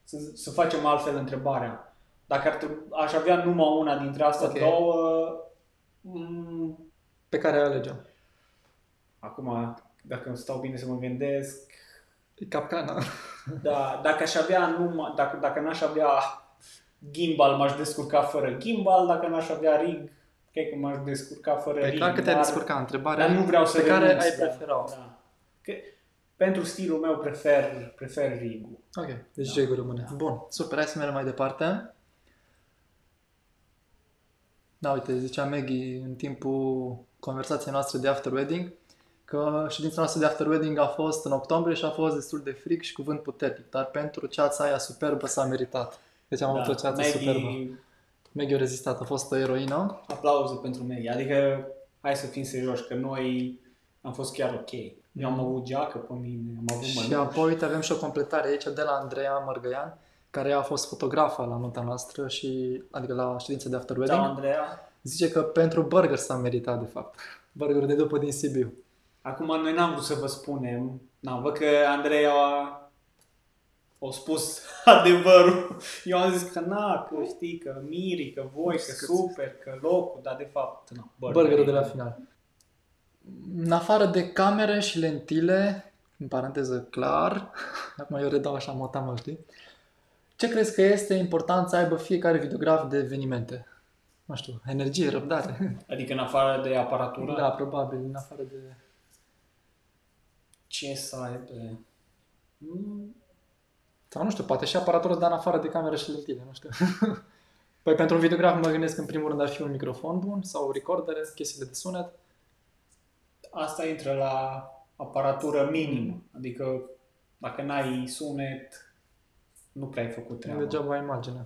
să, să facem altfel întrebarea, dacă ar trebui, aș avea numai una dintre astea Ok. două, mm, Pe care alegem. acum, dacă îmi stau bine să mă gândesc, E capcana. da, dacă aș avea numai, dacă, dacă n-aș avea gimbal, m-aș descurca fără gimbal, dacă n-aș avea rig, cred că m-aș descurca fără Pe rig. clar că te-ai dar- descurcat. Întrebarea Dar nu vreau să pe care renunț, ai da, preferat. Da. Că, pentru stilul meu prefer, prefer rigul. Ok, deci Da. rig rămâne. Da. Bun, super, hai să mergem mai departe. Da, uite, zicea Maggie în timpul conversației noastre de after wedding că ședința noastră de after wedding a fost în octombrie și a fost destul de fric și cuvânt puternic, dar pentru ceața aia superbă s-a meritat. Deci am avut o ceață superbă. Da, Maggie, Maggie a rezistat, a fost o eroină. aplauze pentru Maggie. Adică, hai să fim serioși, că noi am fost chiar ok. Eu am avut geacă pe mine, am avut Și mănuși. apoi uite, avem și o completare aici de la Andreea Mărgăian, care a fost fotografa la nota noastră și adică la ședința de after wedding. Da, Andreea. Zice că pentru burger s-a meritat, de fapt. Burger de după din Sibiu. Acum noi n-am vrut să vă spunem. Na, văd că Andreea a, a spus (laughs) adevărul. Eu am zis că na, că știi, că miri, că voi, că super, că locul, dar de fapt, na, Burgerul de la final. În afară de camere și lentile, în paranteză clar, (laughs) acum eu redau așa motamă, știi? Ce crezi că este important să aibă fiecare videograf de evenimente? Nu știu, energie, răbdare. (laughs) Adică în afară de aparatură, Da, probabil, în afară de... ce să aibă? Mm, Sau nu știu, poate și aparatură, dar în afară de cameră și lentile, nu știu. (laughs) Păi pentru un videograf mă gândesc în primul rând ar fi un microfon bun sau recordere, chestiile de sunet. Asta intră la aparatură minimă. Adică dacă n-ai sunet, nu prea ai făcut Nu treaba. degeaba ai imagine.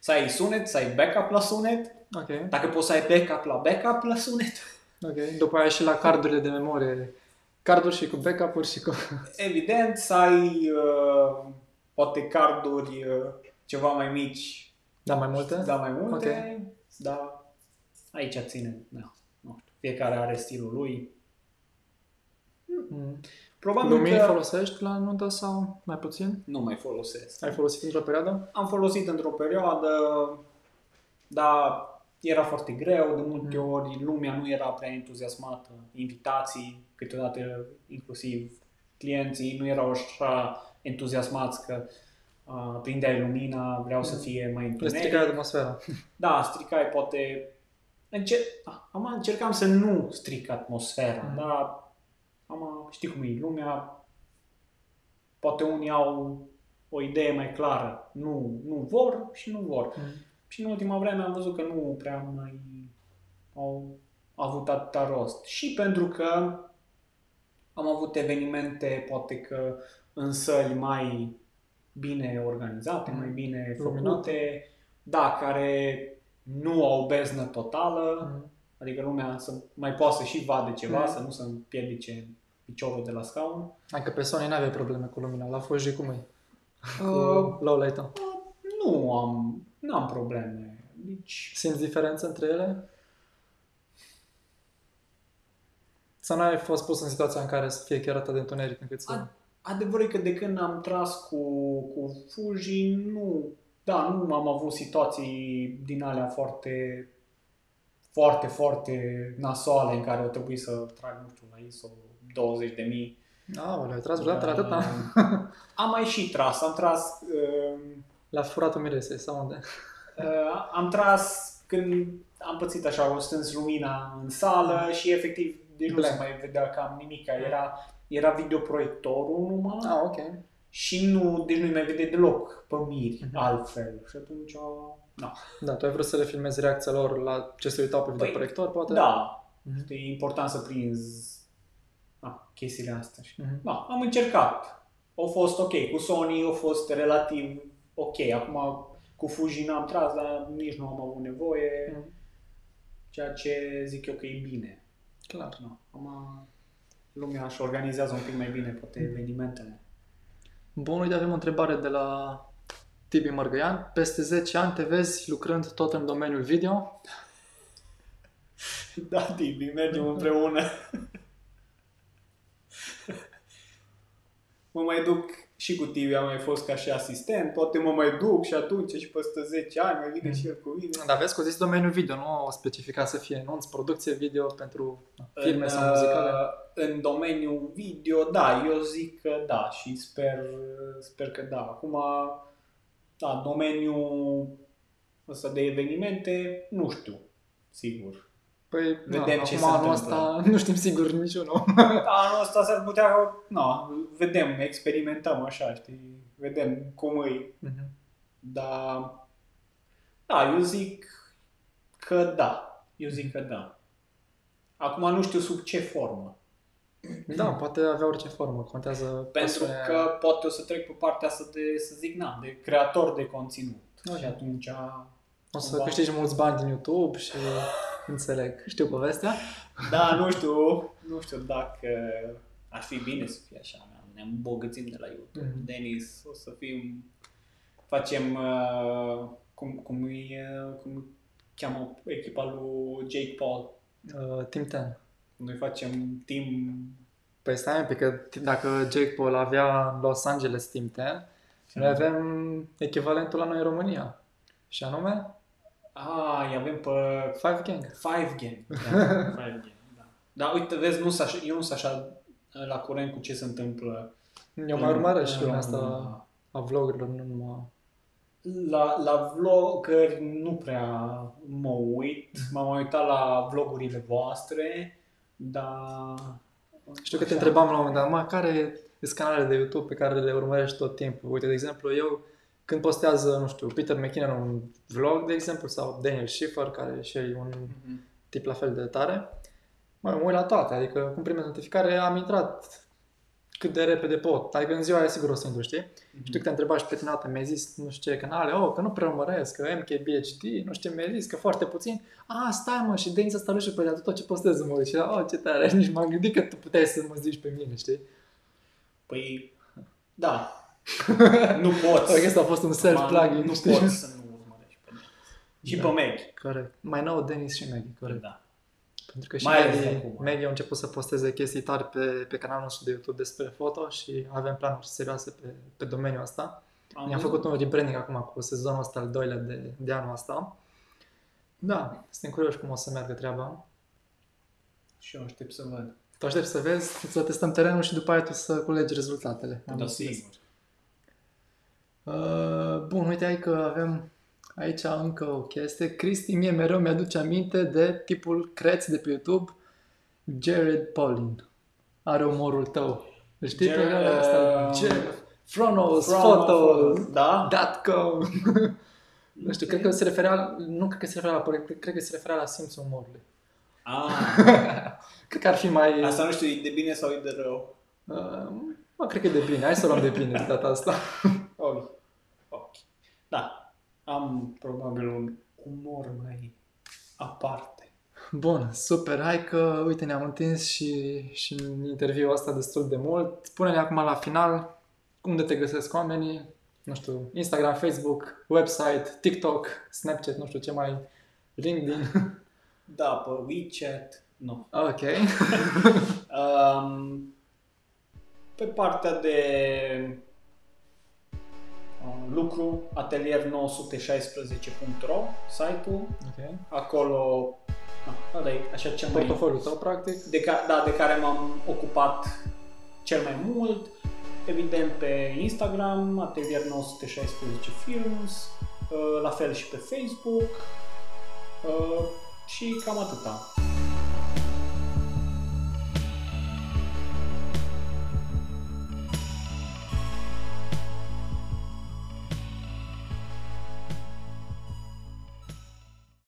Să ai sunet, să ai backup la sunet. Ok, Dacă poți să ai backup la backup la sunet. ok. După aia și la cardurile de memorie. Carduri și cu backup-uri și cu... Evident, să ai uh, poate carduri uh, ceva mai mici, Da, mai multe? da mai multe, dar aici ține, da, nu știu, fiecare are stilul lui. Mm. Probabil Lumini că folosești la nuntă sau mai puțin? nu mai folosesc. Ai folosit într-o perioadă? Am folosit într-o perioadă, dar era foarte greu, de multe Mm. ori lumea nu era prea entuziasmată, invitații, câteodată inclusiv clienții nu erau așa entuziasmați că uh, prindeai lumina, vreau să Mm. fie mai Le întuneric. stricai atmosfera. (laughs) Da, stricai poate... Încer... Am încercam să nu stric atmosfera, Mm. dar am, știi cum e, lumea, poate unii au o idee mai clară. Nu, nu vor și nu vor. Mm. Și în ultima vreme am văzut că nu prea mai au avut atâta rost. Și pentru că am avut evenimente, poate că în săli mai bine organizate, Mm. mai bine Luminate. făcute, da, care nu au beznă totală, Mm. Adică lumea să mai poată să și vadă ceva, Mm. să nu se împiedice piciorul de la scaun. Adică pe Sony n-aveai probleme cu lumina, la Fuji cum e? Uh, Cu low light nu am, n-am probleme. Deci, Simți diferență între ele? Sau n-ai fost pus în situația în care să fie chiar atât de întuneric încât să... A- Adevărul e că de când am tras cu, cu Fuji, nu, da, nu am avut situații din alea foarte, foarte, foarte nasoale în care o trebuie să trag, nu știu, la ISO 20 de mii. Aoleu, ai tras vreodată la atâta? (laughs) Am mai și tras, am tras, uh, La furatul miresei sau unde? (laughs) uh, am tras când am pățit așa, o stâns lumina în sală și efectiv de nu se Blank. mai vedea cam nimic, era, era videoproiectorul numai. Ah, ok. și nu, deci nu-i mai vede deloc pe miri Mhm. altfel. Și atunci, da. Da, tu ai vrut să le filmezi reacția lor la ce se uitau pe Păi, videoproiector, poate? Da, Mhm. e important să prinzi da, chestiile astea. Și, Mhm. da, am încercat. A fost ok. Cu Sony a fost relativ ok. Acum cu Fuji n-am tras, dar nici nu am avut nevoie. Mhm. Ceea ce zic eu că e bine. Clar. Da. Acum lumea își organizează un pic mai bine, poate, evenimentele. Bun, uite, avem o întrebare de la Tibi Mărgăian. Peste 10 ani te vezi lucrând tot în domeniul video? (laughs) Da, Tibi, mergem împreună. (laughs) mă mai duc și cu Tibi, am mai fost ca și asistent, poate mă mai duc și atunci și peste 10 ani mai vine și el cu mine. Dar vezi că o zis domeniul video, nu o specifica să fie anunț, producție video pentru na, filme în, sau muzicale. uh, În domeniul video, da, eu zic că da și sper, sper că da. Acum, da, domeniul ăsta de evenimente, nu știu, sigur. Păi, Vedem na, ce acum se anul întâmplă. ăsta nu știm sigur niciunul. (laughs) Anul ăsta s-ar putea, na, vedem, experimentăm așa, știi, vedem cum e. Mhm. Dar, da, eu zic că da. Eu zic că da. Acum nu știu sub ce formă. Da, poate avea orice formă, contează Pentru pasiunea. că poate o să trec pe partea asta de, să zic, na, de creator de conținut. Ok. Și atunci, O să cumva- câștigi mulți bani din YouTube și (laughs) înțeleg. Știu povestea. da, nu știu, nu știu dacă ar fi bine să fie așa. Ne îmbogățim de la YouTube. Mhm. Denis, o să fim, facem, uh, cum, cum, îi, uh, cum îi cheamă echipa lui Jake Paul. Uh, Team 10. Noi facem team Păi stai un pic, că t- dacă Jake Paul avea în Los Angeles Team 10, noi avem echivalentul la noi în România. Și anume, Ah, îi avem pe Five Gang. Five Gang. Da, (laughs) Five Gang, da. Dar uite, vezi, nu așa, eu nu sunt așa la curent cu ce se întâmplă. Eu mai în- urmăresc și în lumea asta România. a vlogurilor, nu numai... La, la vlogări nu prea mă uit. M-am mai uitat la vlogurile voastre, dar... Știu că te așa. întrebam la un moment dat, mă, care sunt canalele de YouTube pe care le urmărești tot timpul? Uite, de exemplu, eu când postează, nu știu, Peter McKinnon un vlog, de exemplu, sau Daniel Schiffer, care e și el un Mhm. tip la fel de tare, mă, mă uit la toate, adică cum primesc notificare am intrat cât de repede pot. Adică în ziua aia sigur o să intru, știi? Știu că te-am întrebat și pe tine dată, mi-ai zis nu știu ce canale, oh, că nu prea urmăresc, că MKBHD, nu știu ce mi-ai zis, că foarte puțin. A, stai mă, și Denis asta nu știu pe de tot ce postez mă uit. Și oh, ce tare, (laughs) nici m-am gândit că tu puteai să mă zici pe mine, știi? Păi, da. (laughs) nu poți. Adică asta a fost un self-plugin, Nu știi? poți să nu urmărești pe Denis. Și Da. pe Meg. Corect. Mai nou Denis și Maggie, corect. Da. Pentru că și Mai ales Maggie, acum. Maggie a început să posteze chestii tari pe, pe canalul nostru de YouTube despre foto și avem planuri serioase pe, pe domeniul ăsta. Am Mi-am văzut. făcut un rebranding acum cu sezonul ăsta al doilea de, de anul ăsta. Da, suntem curioși cum o să meargă treaba. Și eu aștept să văd. Tu aștept să vezi, să testăm terenul și după aia tu să culegi rezultatele. Am Da, înțeles. sigur. Uh, bun, uite hai că avem aici încă o chestie. Cristi mie mereu mi-aduce aminte de tipul creț de pe YouTube, Jared Paulin. Are umorul tău. Îl Știi pe Jared, care asta? uh, Jared Fronos, From- Photos, Da? .com. nu știu, cred că se referea, nu cred că se referea la proiect, cred că se referea la simțul umorului. Ah, (laughs) Cred că ar fi mai... asta nu știu, e de bine sau e de rău? Uh, mă, cred că e de bine. Hai să o luăm de bine de data asta. (laughs) Ok. ok. Da. Am probabil un umor mai aparte. Bun, super. Hai că, uite, ne-am întins și, și în interviul ăsta destul de mult. Spune-ne acum la final unde te găsesc oamenii, nu știu, Instagram, Facebook, website, TikTok, Snapchat, nu știu ce mai, LinkedIn. (laughs) Da, pe WeChat, nu. Ok. (laughs) Um, pe partea de uh, lucru, atelier916.ro, site-ul, Ok. acolo, na, ăla e așa cel mai Portofoliul tău, practic. de, ca, da, de care m-am ocupat cel mai mult. Evident pe Instagram, Atelier 916 Films, uh, la fel și pe Facebook uh, și cam atâta.